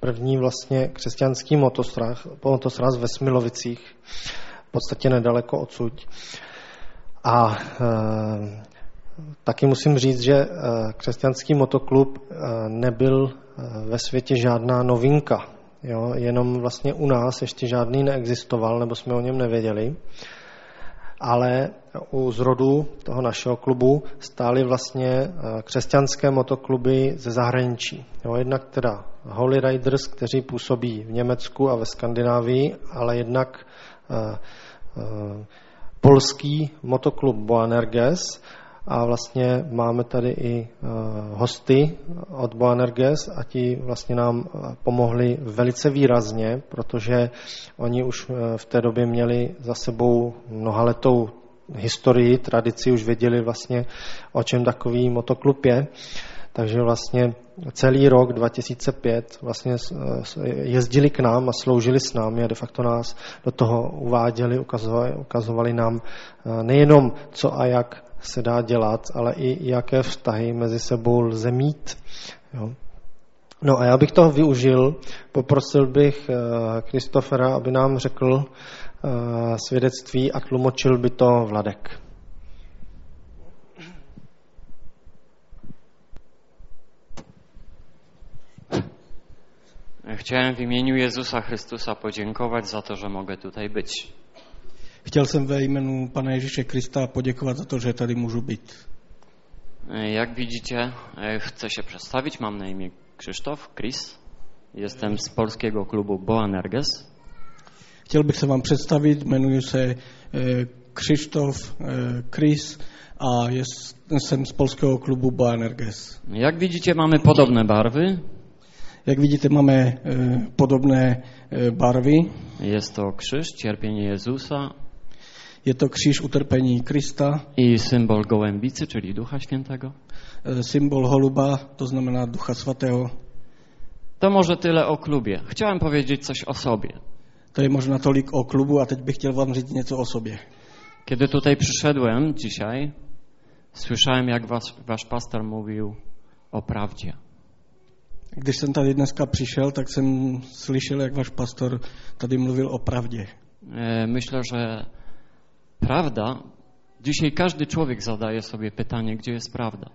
první vlastně křesťanský motosraz, motosraz ve Smilovicích, v podstatě nedaleko odsud. A taky musím říct, že e, křesťanský motoklub e, nebyl e, ve světě žádná novinka. Jo? Jenom vlastně u nás ještě žádný neexistoval, nebo jsme o něm nevěděli. Ale u zrodu toho našeho klubu stály vlastně křesťanské motokluby ze zahraničí. Jo, jednak teda Holy Riders, kteří působí v Německu a ve Skandinávii, ale jednak polský motoklub Boanerges a vlastně máme tady i hosty od Boanerges a ti vlastně nám pomohli velice výrazně, protože oni už v té době měli za sebou mnohaletou historii, tradici, už věděli vlastně, o čem takový motoklub je. Takže vlastně celý rok 2005 vlastně jezdili k nám a sloužili s námi a de facto nás do toho uváděli, ukazovali, ukazovali nám eh, nejenom co a jak se dá dělat, ale i jaké vztahy mezi sebou lze mít. Jo. No a já bych toho využil, poprosil bych Kristofera, aby nám řekl eh, svědectví a tlumočil by to Vladek. Chciałem w imieniu Jezusa Chrystusa podziękować za to, że mogę tutaj być. Chtěl jsem ve jménu Pana Ježíše Krista poděkovat za to, že tady můžu být. Jak widzicie, chcę się przedstawić. Mam na imię Krzysztof, Chris. Jestem z polskiego klubu Boanerges. Chtěl bych se vám představit, jmenuji se Krzysztof Chris a jest, jsem z polskiego klubu Boanerges. Jak widzicie, mamy podobne barwy. Jak widzicie, mamy podobne barwy. Jest to krzyż, cierpienie Jezusa. Je to krzyż utrpení Krista. I symbol gołębicy, czyli Ducha Świętego. Symbol holuba, to znamená Ducha Svatého. To może tyle o klubie. Chciałem powiedzieć coś o sobie. To je možná tolik o klubu a teď bych chtěl vám říct něco o sobě. Kiedy tutaj przyszedłem dzisiaj, słyszałem jak was, wasz pastor mówił o prawdzie. Když jsem tady dneska přišel, tak jsem slyšel, jak váš pastor tady mluvil o pravdě. Myślę, że prawda, dzisiaj każdy człowiek zadaje sobie pytanie, gdzie jest prawda.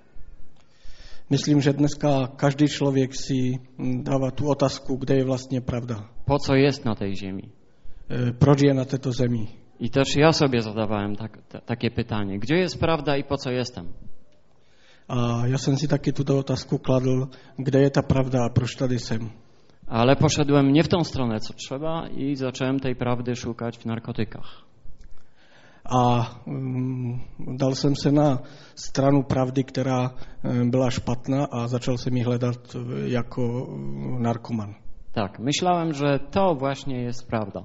Myslím, že dneska každý člověk si dává tu otázku, kde je vlastně pravda. Po co jest na tej ziemi? Proč je na této zemi? I też ja sobie zadawałem tak, takie pytanie, gdzie jest prawda i po co jestem? A já jsem si taky tuto otázku kladl, kde je ta pravda a proč tady jsem. Ale poszedłem nie w tą stronę, co trzeba i zacząłem tej prawdy szukać w narkotykach. A um, dal jsem se na stranu pravdy, která um, byla špatná a začal jsem ji hledat jako um, narkoman. Tak, myślałem, że to właśnie jest prawda.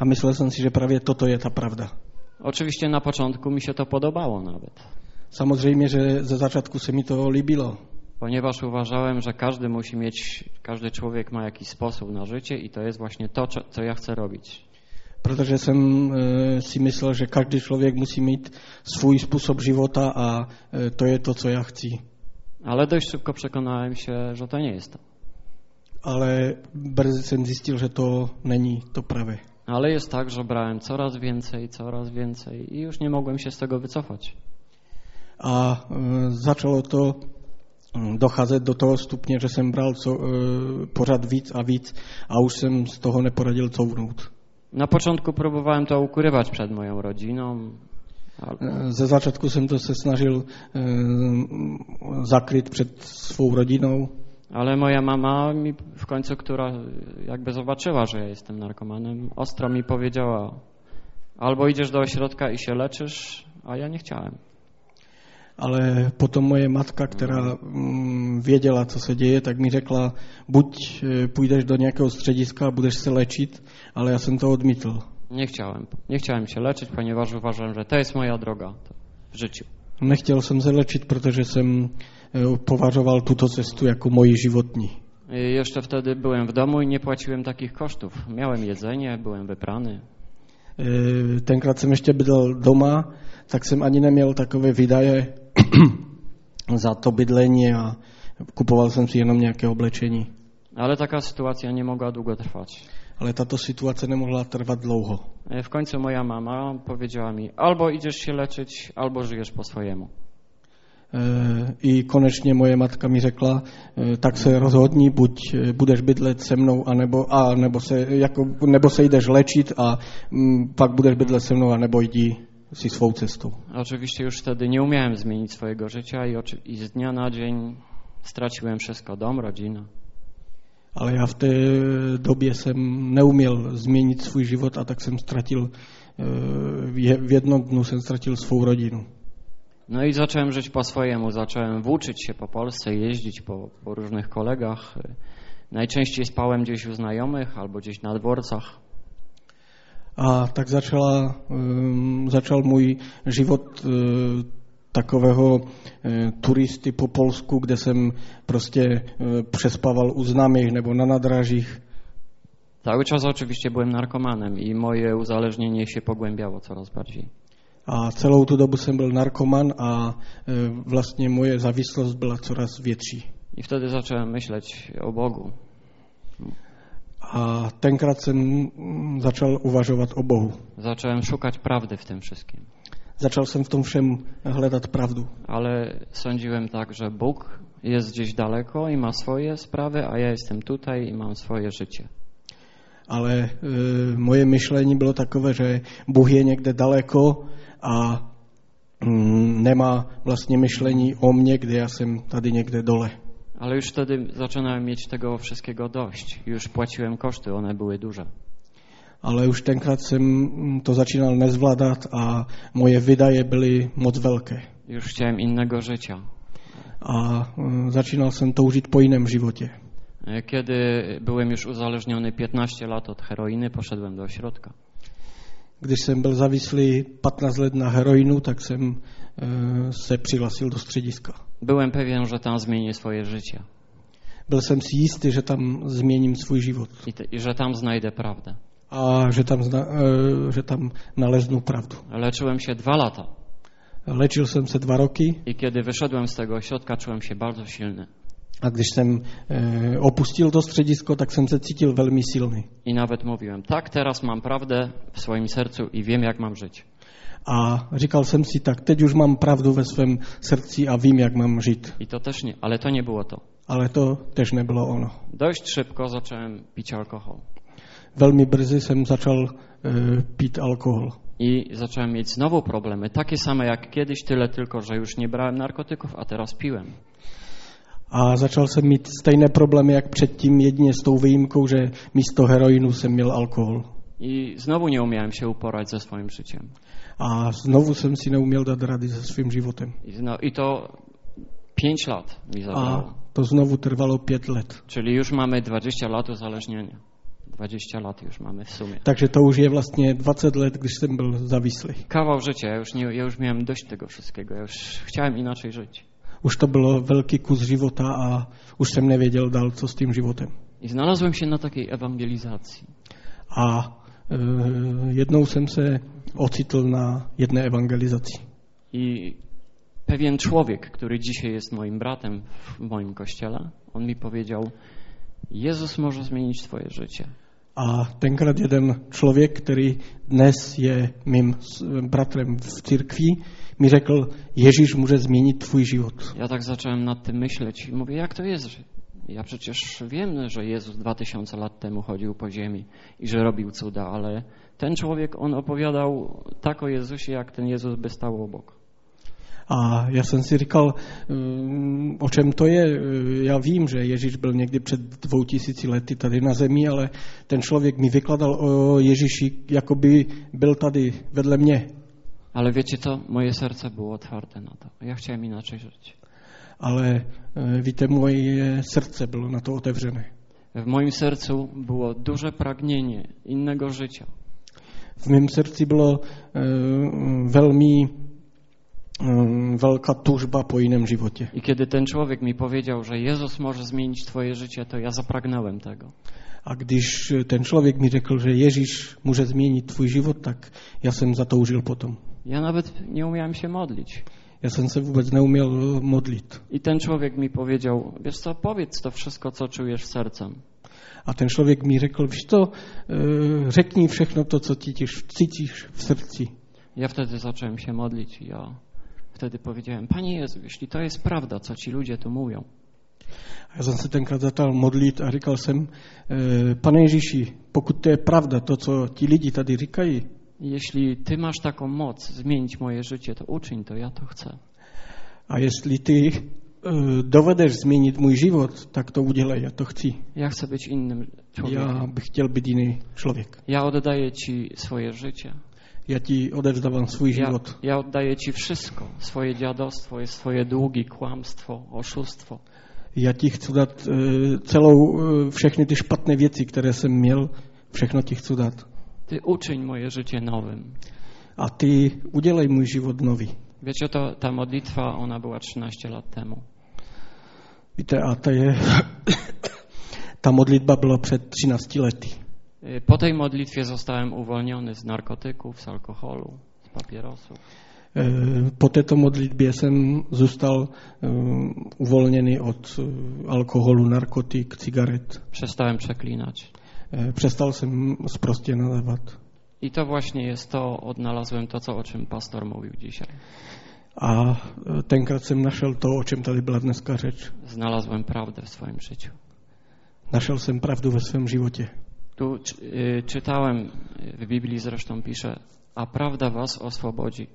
A myslel jsem si, že právě toto je ta pravda. Oczywiście na początku mi się to podobało nawet, Samozřejmě, že ze začátku se mi to líbilo, ponieważ uważałem, że każdy musi mieć, każdy człowiek ma jakiś sposób na życie i to jest właśnie to, co ja chcę robić. Protože jsem e, si myslel, že každý člověk musí mít svůj způsob života a e, to je to, co já chci. Ale dość szybko przekonałem się, że to nie jest to. Ale brzy jsem zjistil, že to není to pravé. Ale jest tak, że brałem coraz więcej, coraz więcej i już nie mogłem się z tego wycofać. A e, začalo to mm, docházet do toho stupně, že jsem bral co, e, pořád víc a víc a už jsem z toho neporadil couvnout. Na początku próbowałem to ukrywać przed moją rodziną, E, Ze začátku jsem to se snažil e, zakryt před svou rodinou, ale moja mama mi w końcu, która jakby zobaczyła, że ja jestem narkomanem, ostro mi powiedziała albo idziesz do ośrodka i się leczysz, a ja nie chciałem. Ale potom moje matka, která mm, věděla, co se děje, tak mi řekla, buď e, půjdeš do nějakého střediska a budeš se léčit, ale já jsem to odmítl. Nie chciałem. Nie chciałem się leczyć, ponieważ uważałem, że to jest moja droga w życiu. Nechtěl jsem se lečit, protože jsem e, považoval tuto cestu jako moji životní. I Jeszcze wtedy byłem w domu i nie płaciłem takich kosztów. Miałem jedzenie, byłem wyprany. E, Tenkrát jsem ještě bydlel doma, tak jsem ani neměl takové výdaje za to bydlení a kupoval jsem si jenom nějaké oblečení. Ale taka sytuacja nie mogła długo trwać. Ale tato situace nemohla trvat dlouho. E, W końcu moja mama powiedziała mi, albo idziesz się leczyć, albo żyjesz po swojemu. E, I konečně moje matka mi řekla, e, tak se rozhodni, buď budeš bydlet se mnou, anebo, a, nebo, se, jako, nebo se jdeš lečit a mm, pak budeš bydlet se mnou, anebo jdi si svou cestou. Oczywiście już wtedy nie umiałem zmienić swojego życia i, i z dnia na dzień straciłem wszystko, dom, rodzinę. Ale já v té době jsem neuměl změnit svůj život a tak jsem ztratil, e, v v jednom dnu jsem ztratil svou rodinu. No i zacząłem żyć po swojemu, zacząłem włóczyć się po Polsce, jeździć po, po różnych kolegach. Najczęściej spałem gdzieś u znajomych albo gdzieś na dworcach. A tak začala, um, začal můj život uh, takového uh, turisty po Polsku, kde jsem prostě uh, přespával u známých nebo na nadrážích. Cały czas oczywiście byłem narkomanem i moje uzależnienie się pogłębiało coraz bardziej. A celou tu dobu jsem byl narkoman a uh, vlastně moje závislost byla coraz větší. I wtedy zacząłem myśleć o Bogu. A tenkrát jsem začal uvažovat o Bohu. Zacząłem szukać prawdy w tym wszystkim. Začal jsem v tom všem hledat pravdu. Ale sądziłem tak, że Bóg jest gdzieś daleko i ma swoje sprawy, a ja jestem tutaj i mam swoje życie. Ale e, moje myšlení bylo takové, že Bůh je někde daleko a mm, nemá vlastně myšlení o mně, kde já jsem tady někde dole. Ale już wtedy zaczynałem mieć tego wszystkiego dość. Już płaciłem koszty, one były duże. Ale už tenkrát jsem mm, to začínal nezvládat a moje výdaje byly moc velké. Już chciałem innego życia. A mm, začínal jsem toužit po jiném životě. E, Kiedy byłem już uzależniony 15 lat od heroiny, poszedłem do ośrodka. Když jsem byl závislý 15 let na heroinu, tak jsem se přihlasil do střediska. Byłem pewien, że tam zmienię swoje życie Byl jsem si jistý, že tam změním svůj život i, te, i że tam znajdę prawdę. a že tam, zna, e, že tam naleznu pravdu. Leczyłem się dwa lata Léčil jsem se dva roky i kiedy wyszedłem z tego ośrodka, czułem się bardzo silny. a když jsem e, opustil to středisko, tak jsem se cítil velmi silný. I nawet mówiłem, tak, teraz mam prawdę w swoim sercu i wiem, jak mam żyć. A říkal jsem si, tak teď už mám pravdu ve svém srdci a vím, jak mám žít. I to też nie, ale to nie było to. Ale to tež nebylo ono. Dość szybko zacząłem pić alkohol. Velmi brzy jsem začal e, pít alkohol. I zacząłem mieć znowu problemy, takie same jak kiedyś, tyle tylko, że już nie brałem narkotyków, a teraz piłem. A začal jsem mít stejné problémy, jak předtím, jedině s tou výjimkou, že místo heroinu jsem měl alkohol. I znowu nie umiałem się uporać ze swoim życiem. A znovu jsem si neuměl dát rady se svým životem. I, zno, i to pięć lat mi zabrało. A to znovu trvalo pět let. Czyli już mamy 20 lat uzależnienia. 20 lat już mamy w sumie. Takže to už je vlastně 20 let, když jsem byl závislý. Kawał życia, ja już, nie, ja już miałem dość tego wszystkiego, ja już chciałem inaczej żyć. Už to bylo velký kus života a už jsem nevěděl dál, co s tím životem. I znalazłem się na takiej ewangelizacji. A e, jednou jsem se ocitl na jedné evangelizaci. I pewien człowiek, który dzisiaj jest moim bratem w moim kościele, on mi powiedział: Jezus może zmienić Twoje życie. A tenkrát jeden člověk, který dnes je mým bratrem v církvi, mi řekl, Ježíš může změnit tvůj život. Ja tak zacząłem nad tym myśleć i mówię: Jak to jest? że Ja przecież wiem, że Jezus dwa tysiące lat temu chodził po ziemi i że robił cuda, ale ten człowiek, on opowiadał tak o Jezusie, jak ten Jezus by stał obok. A já jsem si říkal, mm, o čem to je. Já vím, že Ježíš byl někdy před dvou tisíci lety tady na zemi, ale ten člověk mi vykladal o Ježíši, jako by byl tady vedle mě. Ale wiecie co? Moje serce było otwarte na to. Ja chciałem inaczej żyć. Ale víte, moje srdce bylo na to otevřené. W moim sercu było duże pragnienie innego życia. V mém srdci bylo e, velmi mm, veľká túžba po iném živote. I kiedy ten człowiek mi powiedział, że Jezus może zmienić twoje życie, to ja zapragnąłem tego. A když ten člověk mi řekl, že Ježíš může změnit tvůj život, tak já jsem za to potom. Ja nawet nie umiałem się modlić. Já jsem se vůbec neuměl modlit. I ten człowiek mi powiedział, wiesz co, powiedz to wszystko, co czujesz sercem. A ten člověk mi řekl, víš to, eh, řekni všechno to, co cítíš, cítíš v srdci. Ja wtedy zacząłem się modlić i ja wtedy powiedziałem, Panie Jezu, jeśli to jest prawda, co ci ludzie tu mówią, A já jsem se tenkrát modlit a říkal jsem, pane Ježíši, pokud to je pravda, to, co ti lidi tady říkají, jeśli Ty masz taką moc zmienić moje życie, to uczyń to, ja to chcę. a jestli ty dovedeš změnit můj život, tak to udělej, já to chci. Ja chcę być innym człowiekiem. Já bych chtěl být jiný člověk. Ja oddaję Ci swoje życie. Já ti odevzdávám svůj Ja, život. ja oddaję Ci wszystko. Swoje dziadostwo, swoje długi, kłamstwo, oszustwo. Já ti chci dát eh, celou, eh, všechny ty špatné věci, které jsem měl, všechno ti chci dát. Ty uczyń moje życie nowym. A ty udělej můj život nový. Wiecie, to, ta modlitwa, ona była 13 lat temu. Víte, a to je, ta modlitba byla před 13 lety. Y, Po tej modlitwie zostałem uwolniony z narkotyków, z alkoholu, z papierosów. Eh, Po této modlitbě jsem zůstal eh, uvolněný od alkoholu, narkotik, cigaret. Przestałem przeklinać. Eh, Přestal jsem sprostě nadávat. I to właśnie jest to, odnalazłem to, co, o czym pastor mówił dzisiaj. A eh, tenkrát jsem našel to, o čem tady byla dneska řeč. Znalazłem prawdę w swoim życiu. Našel jsem pravdu ve svém životě. Tu y, czytałem, w Biblii zresztą pisze, a prawda was oswobodzi.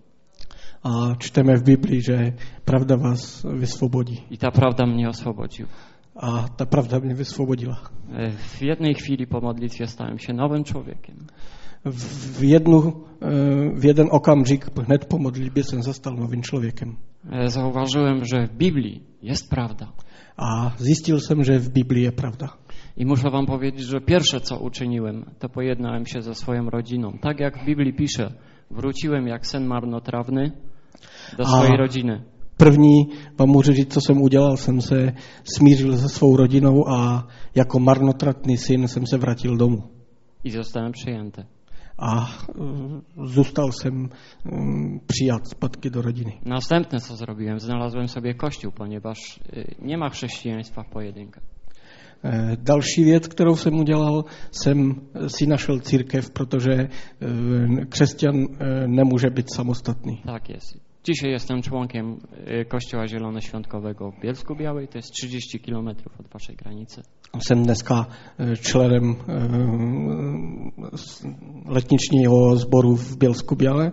A čteme v Biblii, že pravda vás vysvobodí. I ta prawda mnie oswobodziła. A ta pravda mě vysvobodila. Y, W jednej chwili po modlitwie stałem się nowym człowiekiem. V jednu, eh, v jeden okamžik hned po modlitbě jsem zastal novým člověkem. Y, Zauważyłem, że w Biblii jest prawda. A zjistil jsem, že v Biblii je pravda. I muszę wam powiedzieć, że pierwsze co uczyniłem, to pojednałem się ze swoją rodziną. Tak jak w Biblii pisze, wróciłem jak sen marnotrawny do A. swojej rodziny. První vám můžu říct, co jsem udělal, jsem se smířil se svou rodinou a jako marnotratný syn jsem se vrátil domů. I zostałem przyjęty. A eh, zůstal jsem mm, přijat zpátky do rodiny. Następne co zrobiłem, znalazłem sobie kościół, ponieważ nie ma chrześcijaństwa w pojedynkę. Eh, Další věc, kterou jsem udělal, jsem si našel církev, protože eh, křesťan nemůže být samostatný. Tak jest. Dzisiaj jestem członkiem y, Kościoła Zielonoświątkowego w Bielsku Białej, to jest 30 km od waszej granicy. Jsem dneska členem eh, s- letničního sboru v Bělsku Běle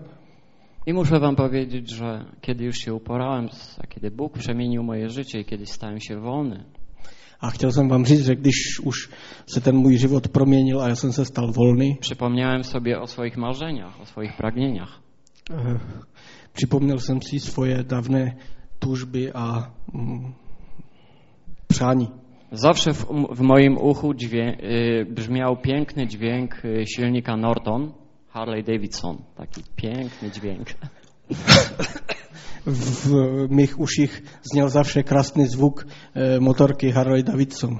I muszę wam powiedzieć, że kiedy już się uporałem, a kiedy Bóg przemienił moje życie i kiedy stałem się wolny, a chtěl jsem vám říct, že když už se ten můj život proměnil a já jsem se stal volný, przypomniałem sobie o swoich marzeniach, o swoich pragnieniach. Připomněl jsem si svoje dávné tužby a mm, přání. Zawsze w, w moim uchu dźwię, y, brzmiał piękny dźwięk y, silnika Norton, Harley Davidson. Taki piękny dźwięk. V mých uších zněl zavše krásný zvuk eh, motorky Harley Davidson.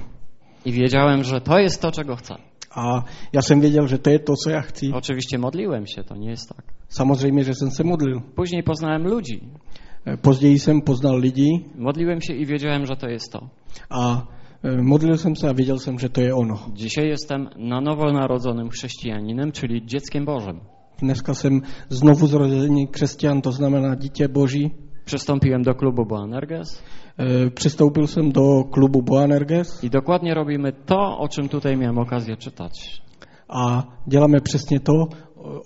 I wiedziałem, że to jest to, czego chcę. A já jsem věděl, že to je to, co já chci. Oczywiście modliłem się, to nie jest tak. Samozřejmě, že jsem se modlil. Później poznałem ludzi. Eh, Později jsem poznal lidi Modliłem się i wiedziałem, że to jest to. a eh, modlil jsem se a věděl jsem, že to je ono. Dzisiaj jestem na nowo narodzonym chrześcijaninem, czyli dzieckiem Bożym. Dneska jsem znovu zrozený křesťan, to znamená dítě boží. Przystąpiłem do klubu Boanerges Přistoupil jsem do klubu Boanerges i dokładnie robimy to, o czym tutaj miałem okazję czytać. a děláme přesně to,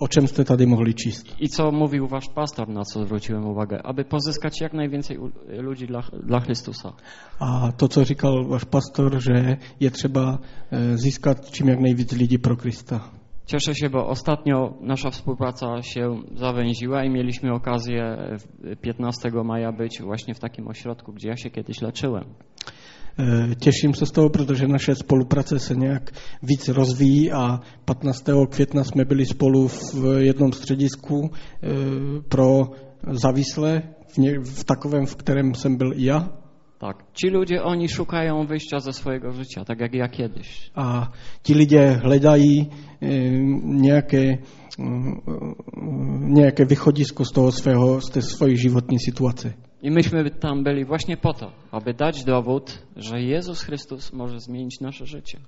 o čem jste tady mohli číst. I co mówił wasz pastor, na co zwróciłem uwagę, aby pozyskać jak najwięcej ludzi dla, dla Chrystusa. A to, co říkal váš pastor, že je třeba eh, získat čím jak nejvíc lidí pro Krista. Cieszę się, bo ostatnio nasza współpraca się zawęziła i mieliśmy okazję w- 15 maja być właśnie w takim ośrodku, gdzie ja się kiedyś leczyłem. Těším se z toho, protože naše spolupráce se nějak víc rozvíjí a 15. května jsme byli spolu v jednom středisku eh, pro závislé, v, nie, v takovém, v kterém jsem i. Tak, ci ludzie, oni szukają wyjścia ze swojego życia, tak jak ja kiedyś. A ti lidé hledají e, nějaké, mm, nějaké východisko z toho svého, z té swojej životní situace. I myśmy tam byli właśnie po to, aby dać dowód, że Jezus Chrystus może zmienić nasze życie.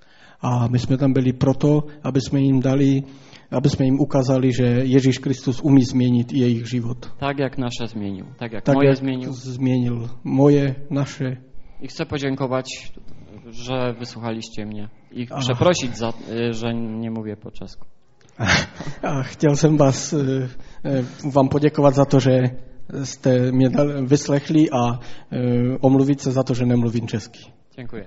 A my jsme tam byli proto, aby jsme jim dali, aby jsme jim ukázali, že Ježíš Kristus umí změnit i jejich život. Tak jak nasze zmienił, tak jak Tak moje jak zmienił. změnil moje, naše. I chcę podziękować, że wysłuchaliście mnie. I Aha. przeprosić za, y, że nie mówię po czesku. A chtěl jsem vás, eh, eh, vám poděkovat za to, že jste mě dal- vyslechli a eh, omluvit se za to, že nemluvím česky. Dziękuję.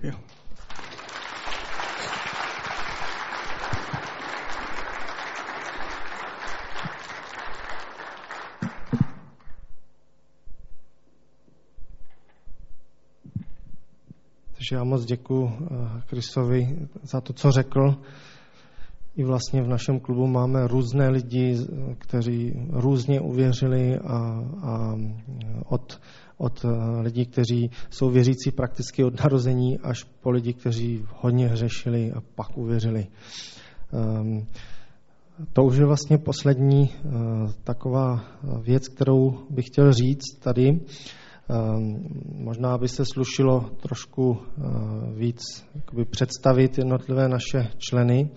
Takže já moc děkuji Kristovi za to, co řekl. I vlastně v našem klubu máme různé lidi, eh, kteří různě uvěřili a, a od, od eh, lidí, kteří jsou věřící prakticky od narození, až po lidi, kteří hodně hřešili a pak uvěřili. Um, to už je vlastně poslední taková věc, kterou bych chtěl říct tady. Um, možná by se slušilo trošku uh, víc představit jednotlivé naše členy,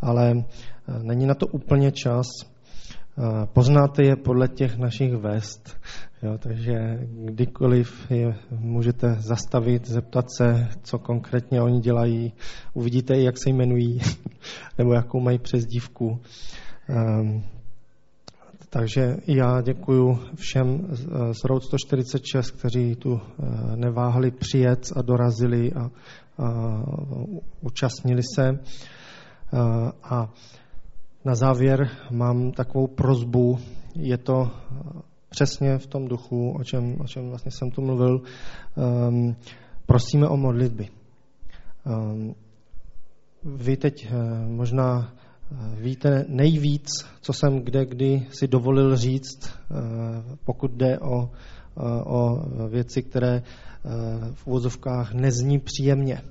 ale uh, není na to úplně čas. Uh, poznáte je podle těch našich vest, jo, takže kdykoliv je můžete zastavit, zeptat se, co konkrétně oni dělají. Uvidíte i, jak se jmenují, nebo jakou mají přezdívku. Takže já děkuji všem z z Road 146, kteří tu eh, neváhali přijet a dorazili a, a účastnili se. Eh, A na závěr mám takovou prozbu, je to eh, přesně v tom duchu, o čem, o čem vlastně jsem tu mluvil. Um, prosíme o modlitby. Um, vy teď eh, možná eh, víte nejvíc, co jsem kde kdy si dovolil říct, eh, pokud jde o, eh, o věci, které eh, v úvozovkách nezní příjemně.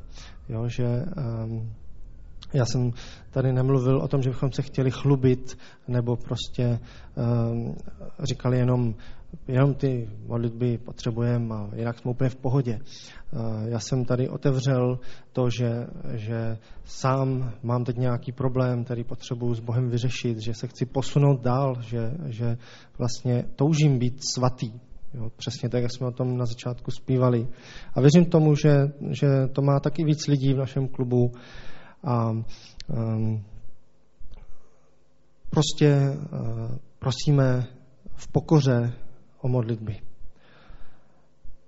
Jo, že ehm, já jsem tady nemluvil o tom, že bychom se chtěli chlubit, nebo prostě um, říkali jenom, jenom ty modlitby potřebujeme a jinak jsme úplně v pohodě. Uh, já jsem tady otevřel to, že, že sám mám teď nějaký problém, který potřebuji s Bohem vyřešit, že se chci posunout dál, že, že vlastně toužím být svatý. Jo, přesně tak, jak jsme o tom na začátku zpívali. A věřím tomu, že, že to má taky víc lidí v našem klubu, a um, prostě uh, prosíme v pokoře o modlitby.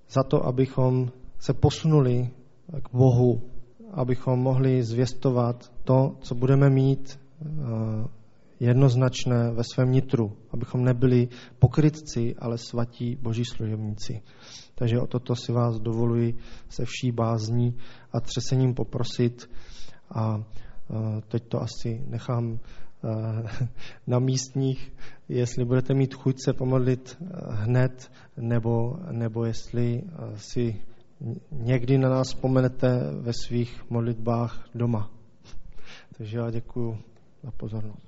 Za to, abychom se posunuli k Bohu, abychom mohli zvěstovat to, co budeme mít uh, jednoznačné ve svém nitru, abychom nebyli pokrytci, ale svatí boží služebníci. Takže o toto si vás dovoluji se vší bázní a třesením poprosit, a eh, teď to asi nechám eh, na místních, jestli budete mít chuť se pomodlit eh, hned, nebo, nebo jestli si někdy na nás vzpomenete ve svých modlitbách doma. Takže já děkuji za pozornost.